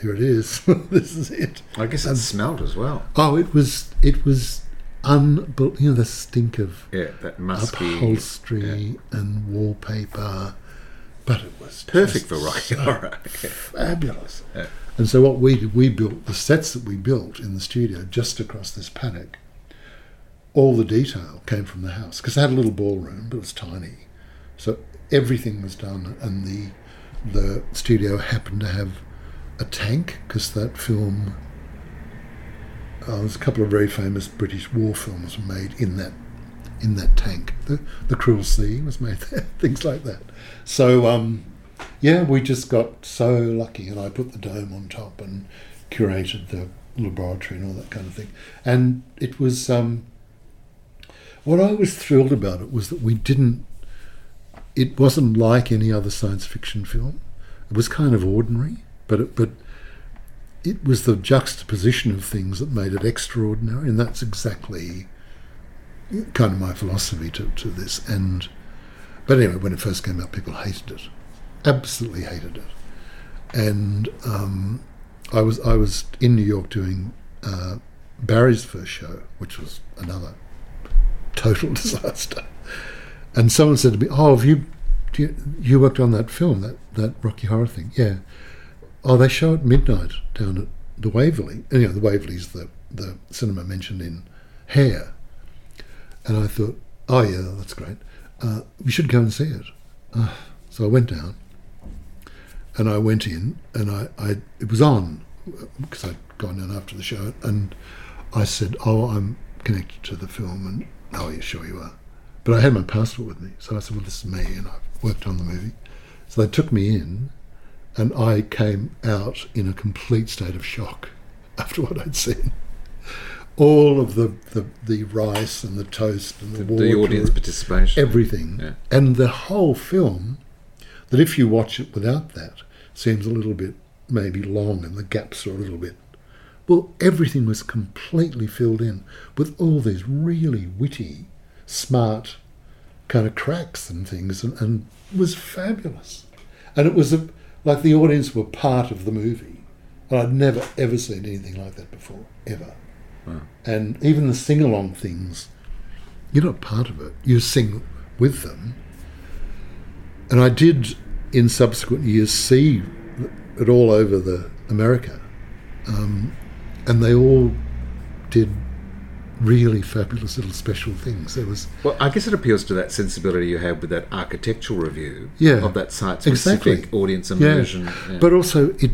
"Here it is. this is it." I guess it smelled as well. Oh, it was. It was unbelievable. You know the stink of Yeah, that musky. upholstery and wallpaper, but it was Perfect for Rocky so Horror. fabulous. Yeah. And so what we did, we built the sets that we built in the studio just across this paddock. All the detail came from the house because it had a little ballroom, but it was tiny. So everything was done, and the the studio happened to have a tank because that film. Uh, there's a couple of very famous British war films were made in that in that tank. The the Cruel Sea was made there, things like that. So um, yeah, we just got so lucky, and I put the dome on top and curated the laboratory and all that kind of thing. And it was um, what I was thrilled about it was that we didn't. It wasn't like any other science fiction film. It was kind of ordinary, but it, but it was the juxtaposition of things that made it extraordinary, and that's exactly kind of my philosophy to, to this. And but anyway, when it first came out, people hated it, absolutely hated it. And um, I was I was in New York doing uh, Barry's first show, which was another total disaster. And someone said to me, "Oh, have you you, you worked on that film, that that Rocky Horror thing?" Yeah. Oh, they show at midnight down at the Waverly. And, you know, the Waverly's the the cinema mentioned in Hair. And I thought, oh yeah, that's great. Uh, we should go and see it. Uh, so I went down, and I went in, and I, I it was on because I'd gone down after the show, and I said, oh, I'm connected to the film, and oh, yeah, sure you are. But I had my passport with me, so I said, well, this is me, and I've worked on the movie. So they took me in, and I came out in a complete state of shock after what I'd seen. All of the, the, the rice and the toast and the, The, water, the audience participation. everything, Yeah. and the whole film. That if you watch it without that, seems a little bit maybe long, and the gaps are a little bit. Well, everything was completely filled in with all these really witty, smart kind of cracks and things, and, and was fabulous. And it was a, like the audience were part of the movie. And I'd never ever seen anything like that before, ever. Wow. And even the sing along things, you're not part of it. You sing with them. And I did, in subsequent years, see it all over the America, um, and they all did really fabulous little special things. There was Well, I guess it appeals to that sensibility you had with that architectural review Yeah. of that site-specific Exactly. audience immersion. Yeah. Yeah. But also, it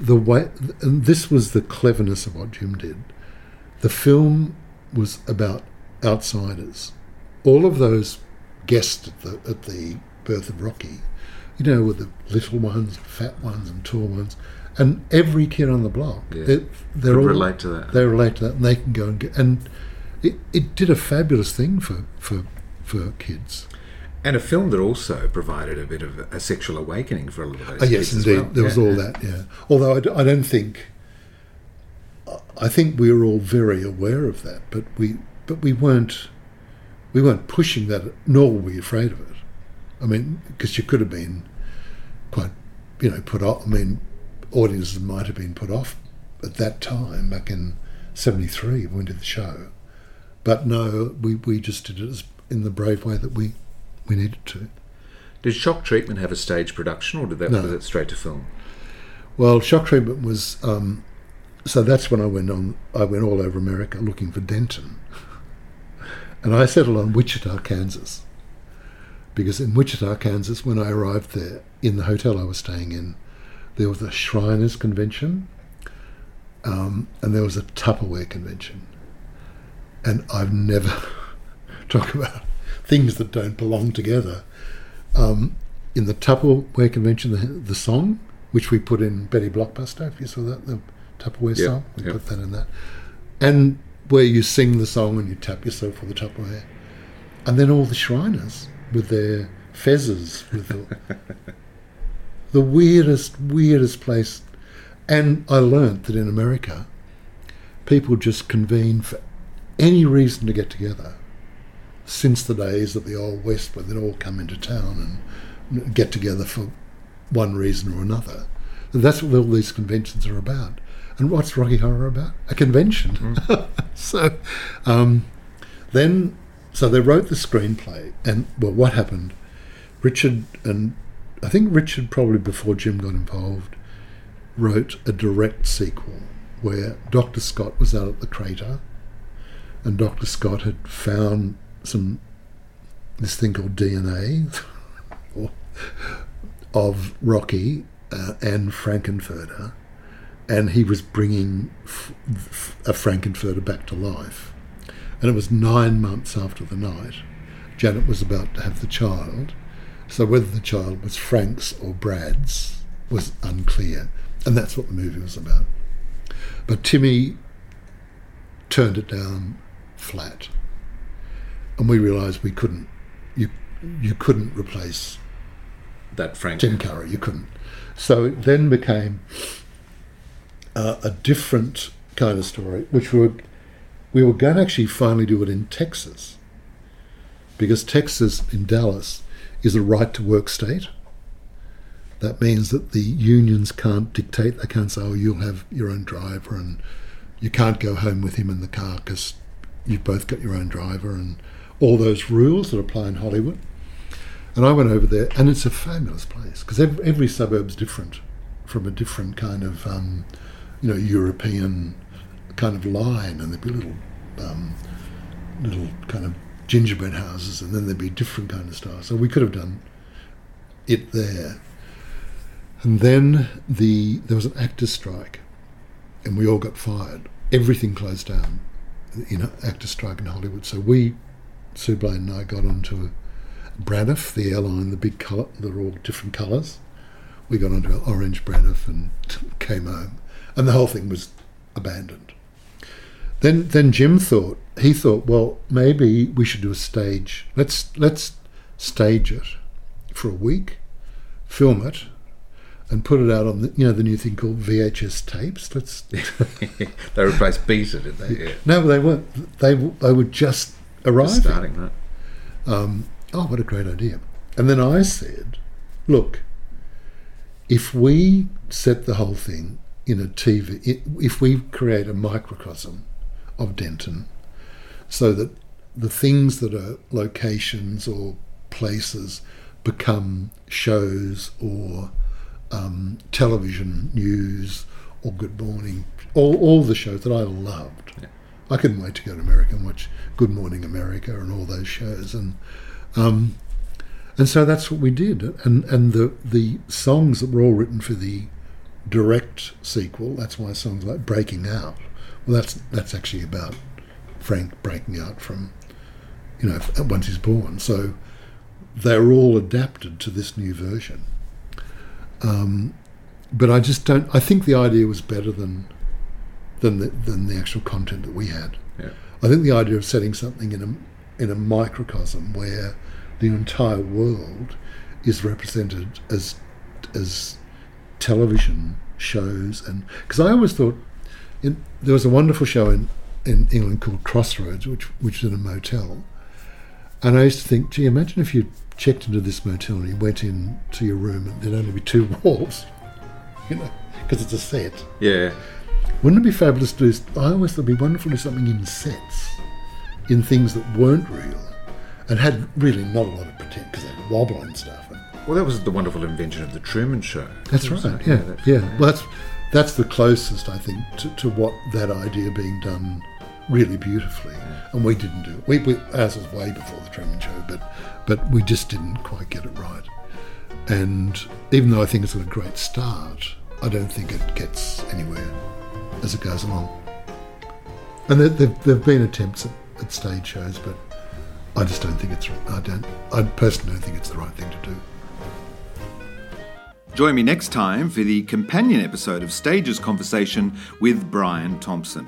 the way, and this was the cleverness of what Jim did. The film was about outsiders. All of those guests at the, at the birth of Rocky, you know, with the little ones, fat ones, and tall ones, and every kid on the block, Yeah. they're, they're Could all relate to that. They relate to that, and they can go and get. And it, it did a fabulous thing for for for kids. And a film that also provided a bit of a sexual awakening for a lot of those Oh, yes, indeed. well. There was all that, yeah. Although I, d- I don't think, I think we were all very aware of that, but we, but we weren't, we weren't pushing that, nor were we afraid of it. I mean, because you could have been quite, you know, put off. I mean, audiences might have been put off at that time, back in '73 when we did the show. But no, we, we just did it in the brave way that we, we needed to. Did Shock Treatment have a stage production, or did that No. was it straight to film? Well, shock treatment was um, so that's when I went on. I went all over America looking for Denton, and I settled on Wichita, Kansas, because in Wichita, Kansas, when I arrived there in the hotel I was staying in, there was a Shriners convention, um, and there was a Tupperware convention, and I've never talk about things that don't belong together. Um, in the Tupperware convention, the, the song which we put in Betty Blockbuster, if you saw that, the Tupperware Yeah, song, we yeah. put that in that, and where you sing the song and you tap yourself with the Tupperware, and then all the Shriners with their fezzes, with the, the weirdest, weirdest place, And I learnt that in America, people just convene for any reason to get together since the days of the Old West when they'd all come into town and get together for one reason or another. And that's what all these conventions are about. And what's Rocky Horror about? A convention. so um, then, so they wrote the screenplay, and well, what happened? Richard and I think Richard probably before Jim got involved wrote a direct sequel where Dr. Scott was out at the crater, and Dr. Scott had found some this thing called DNA of Rocky uh, and Frank-N-Furter, and he was bringing f- f- a Frank-N-Furter back to life. And it was nine months after the night. Janet was about to have the child, so whether the child was Frank's or Brad's was unclear, and that's what the movie was about. But Timmy turned it down flat, and we realised we couldn't. You you couldn't replace That Frank. Tim Curry. You couldn't. So it then became uh, a different kind of story, which we were, we were going to actually finally do it in Texas, because Texas in Dallas is a right to work state. That means that the unions can't dictate. They can't say, "Oh, you'll have your own driver," and you can't go home with him in the car because you've both got your own driver, and all those rules that apply in Hollywood. And I went over there, and it's a fabulous place because every, every suburb's different, from a different kind of, um, you know, European kind of line, and there'd be little, um, little kind of gingerbread houses, and then there'd be different kind of styles. So we could have done it there. And then the there was an actors' strike, and we all got fired. Everything closed down, you know, actors' strike in Hollywood. So we, Sue Blane and I, got onto a Braniff, the airline, the big colour, they're all different colours. We got onto an orange Braniff and came home, and the whole thing was abandoned. Then, then Jim thought he thought, well, maybe we should do a stage. Let's let's stage it for a week, film it, and put it out on the you know the new thing called VHS tapes. Let's they replaced Beta, did they? Yeah. no, they weren't. They they were just arriving. Just starting, right? Um, oh, what a great idea. And then I said, look, if we set the whole thing in a TV, if we create a microcosm of Denton so that the things that are locations or places become shows or um, television news or Good Morning, all, all the shows that I loved. Yeah. I couldn't wait to go to America and watch Good Morning America and all those shows. And um, and so that's what we did. And and the the songs that were all written for the direct sequel. That's why songs like Breaking Out. Well, that's that's actually about Frank breaking out from, you know, once he's born. So they're all adapted to this new version. Um, but I just don't. I think the idea was better than than the, than the actual content that we had. Yeah. I think the idea of setting something in a in a microcosm where the entire world is represented as as television shows and because I always thought in, there was a wonderful show in, in England called Crossroads which which is in a motel and I used to think gee imagine if you checked into this motel and you went in to your room and there'd only be two walls you know because it's a set Yeah. wouldn't it be fabulous to do? I always thought it'd be wonderful to do something in sets, in things that weren't real, and had really not a lot of pretend because they'd wobble and stuff. Well, that was the wonderful invention of the Truman Show. that's right. it? Yeah, that's- yeah. Well, that's that's the closest I think to, to what that idea being done really beautifully. And we didn't do it. We, we ours was way before the Truman Show, but but we just didn't quite get it right. And even though I think it's got a great start, I don't think it gets anywhere as it goes along. And there, there, there have been attempts at, at stage shows, but I just don't think it's. I don't. I personally don't think it's the right thing to do. Join me next time for the companion episode of Stages Conversation with Brian Thomson.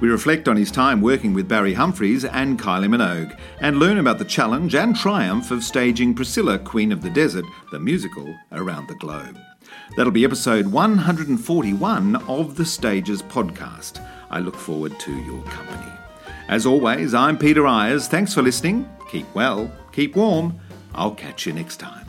We reflect on his time working with Barry Humphries and Kylie Minogue and learn about the challenge and triumph of staging Priscilla, Queen of the Desert, the musical, around the globe. That'll be episode 141 of the Stages podcast. I look forward to your company. As always, I'm Peter Eyers. Thanks for listening. Keep well, keep warm. I'll catch you next time.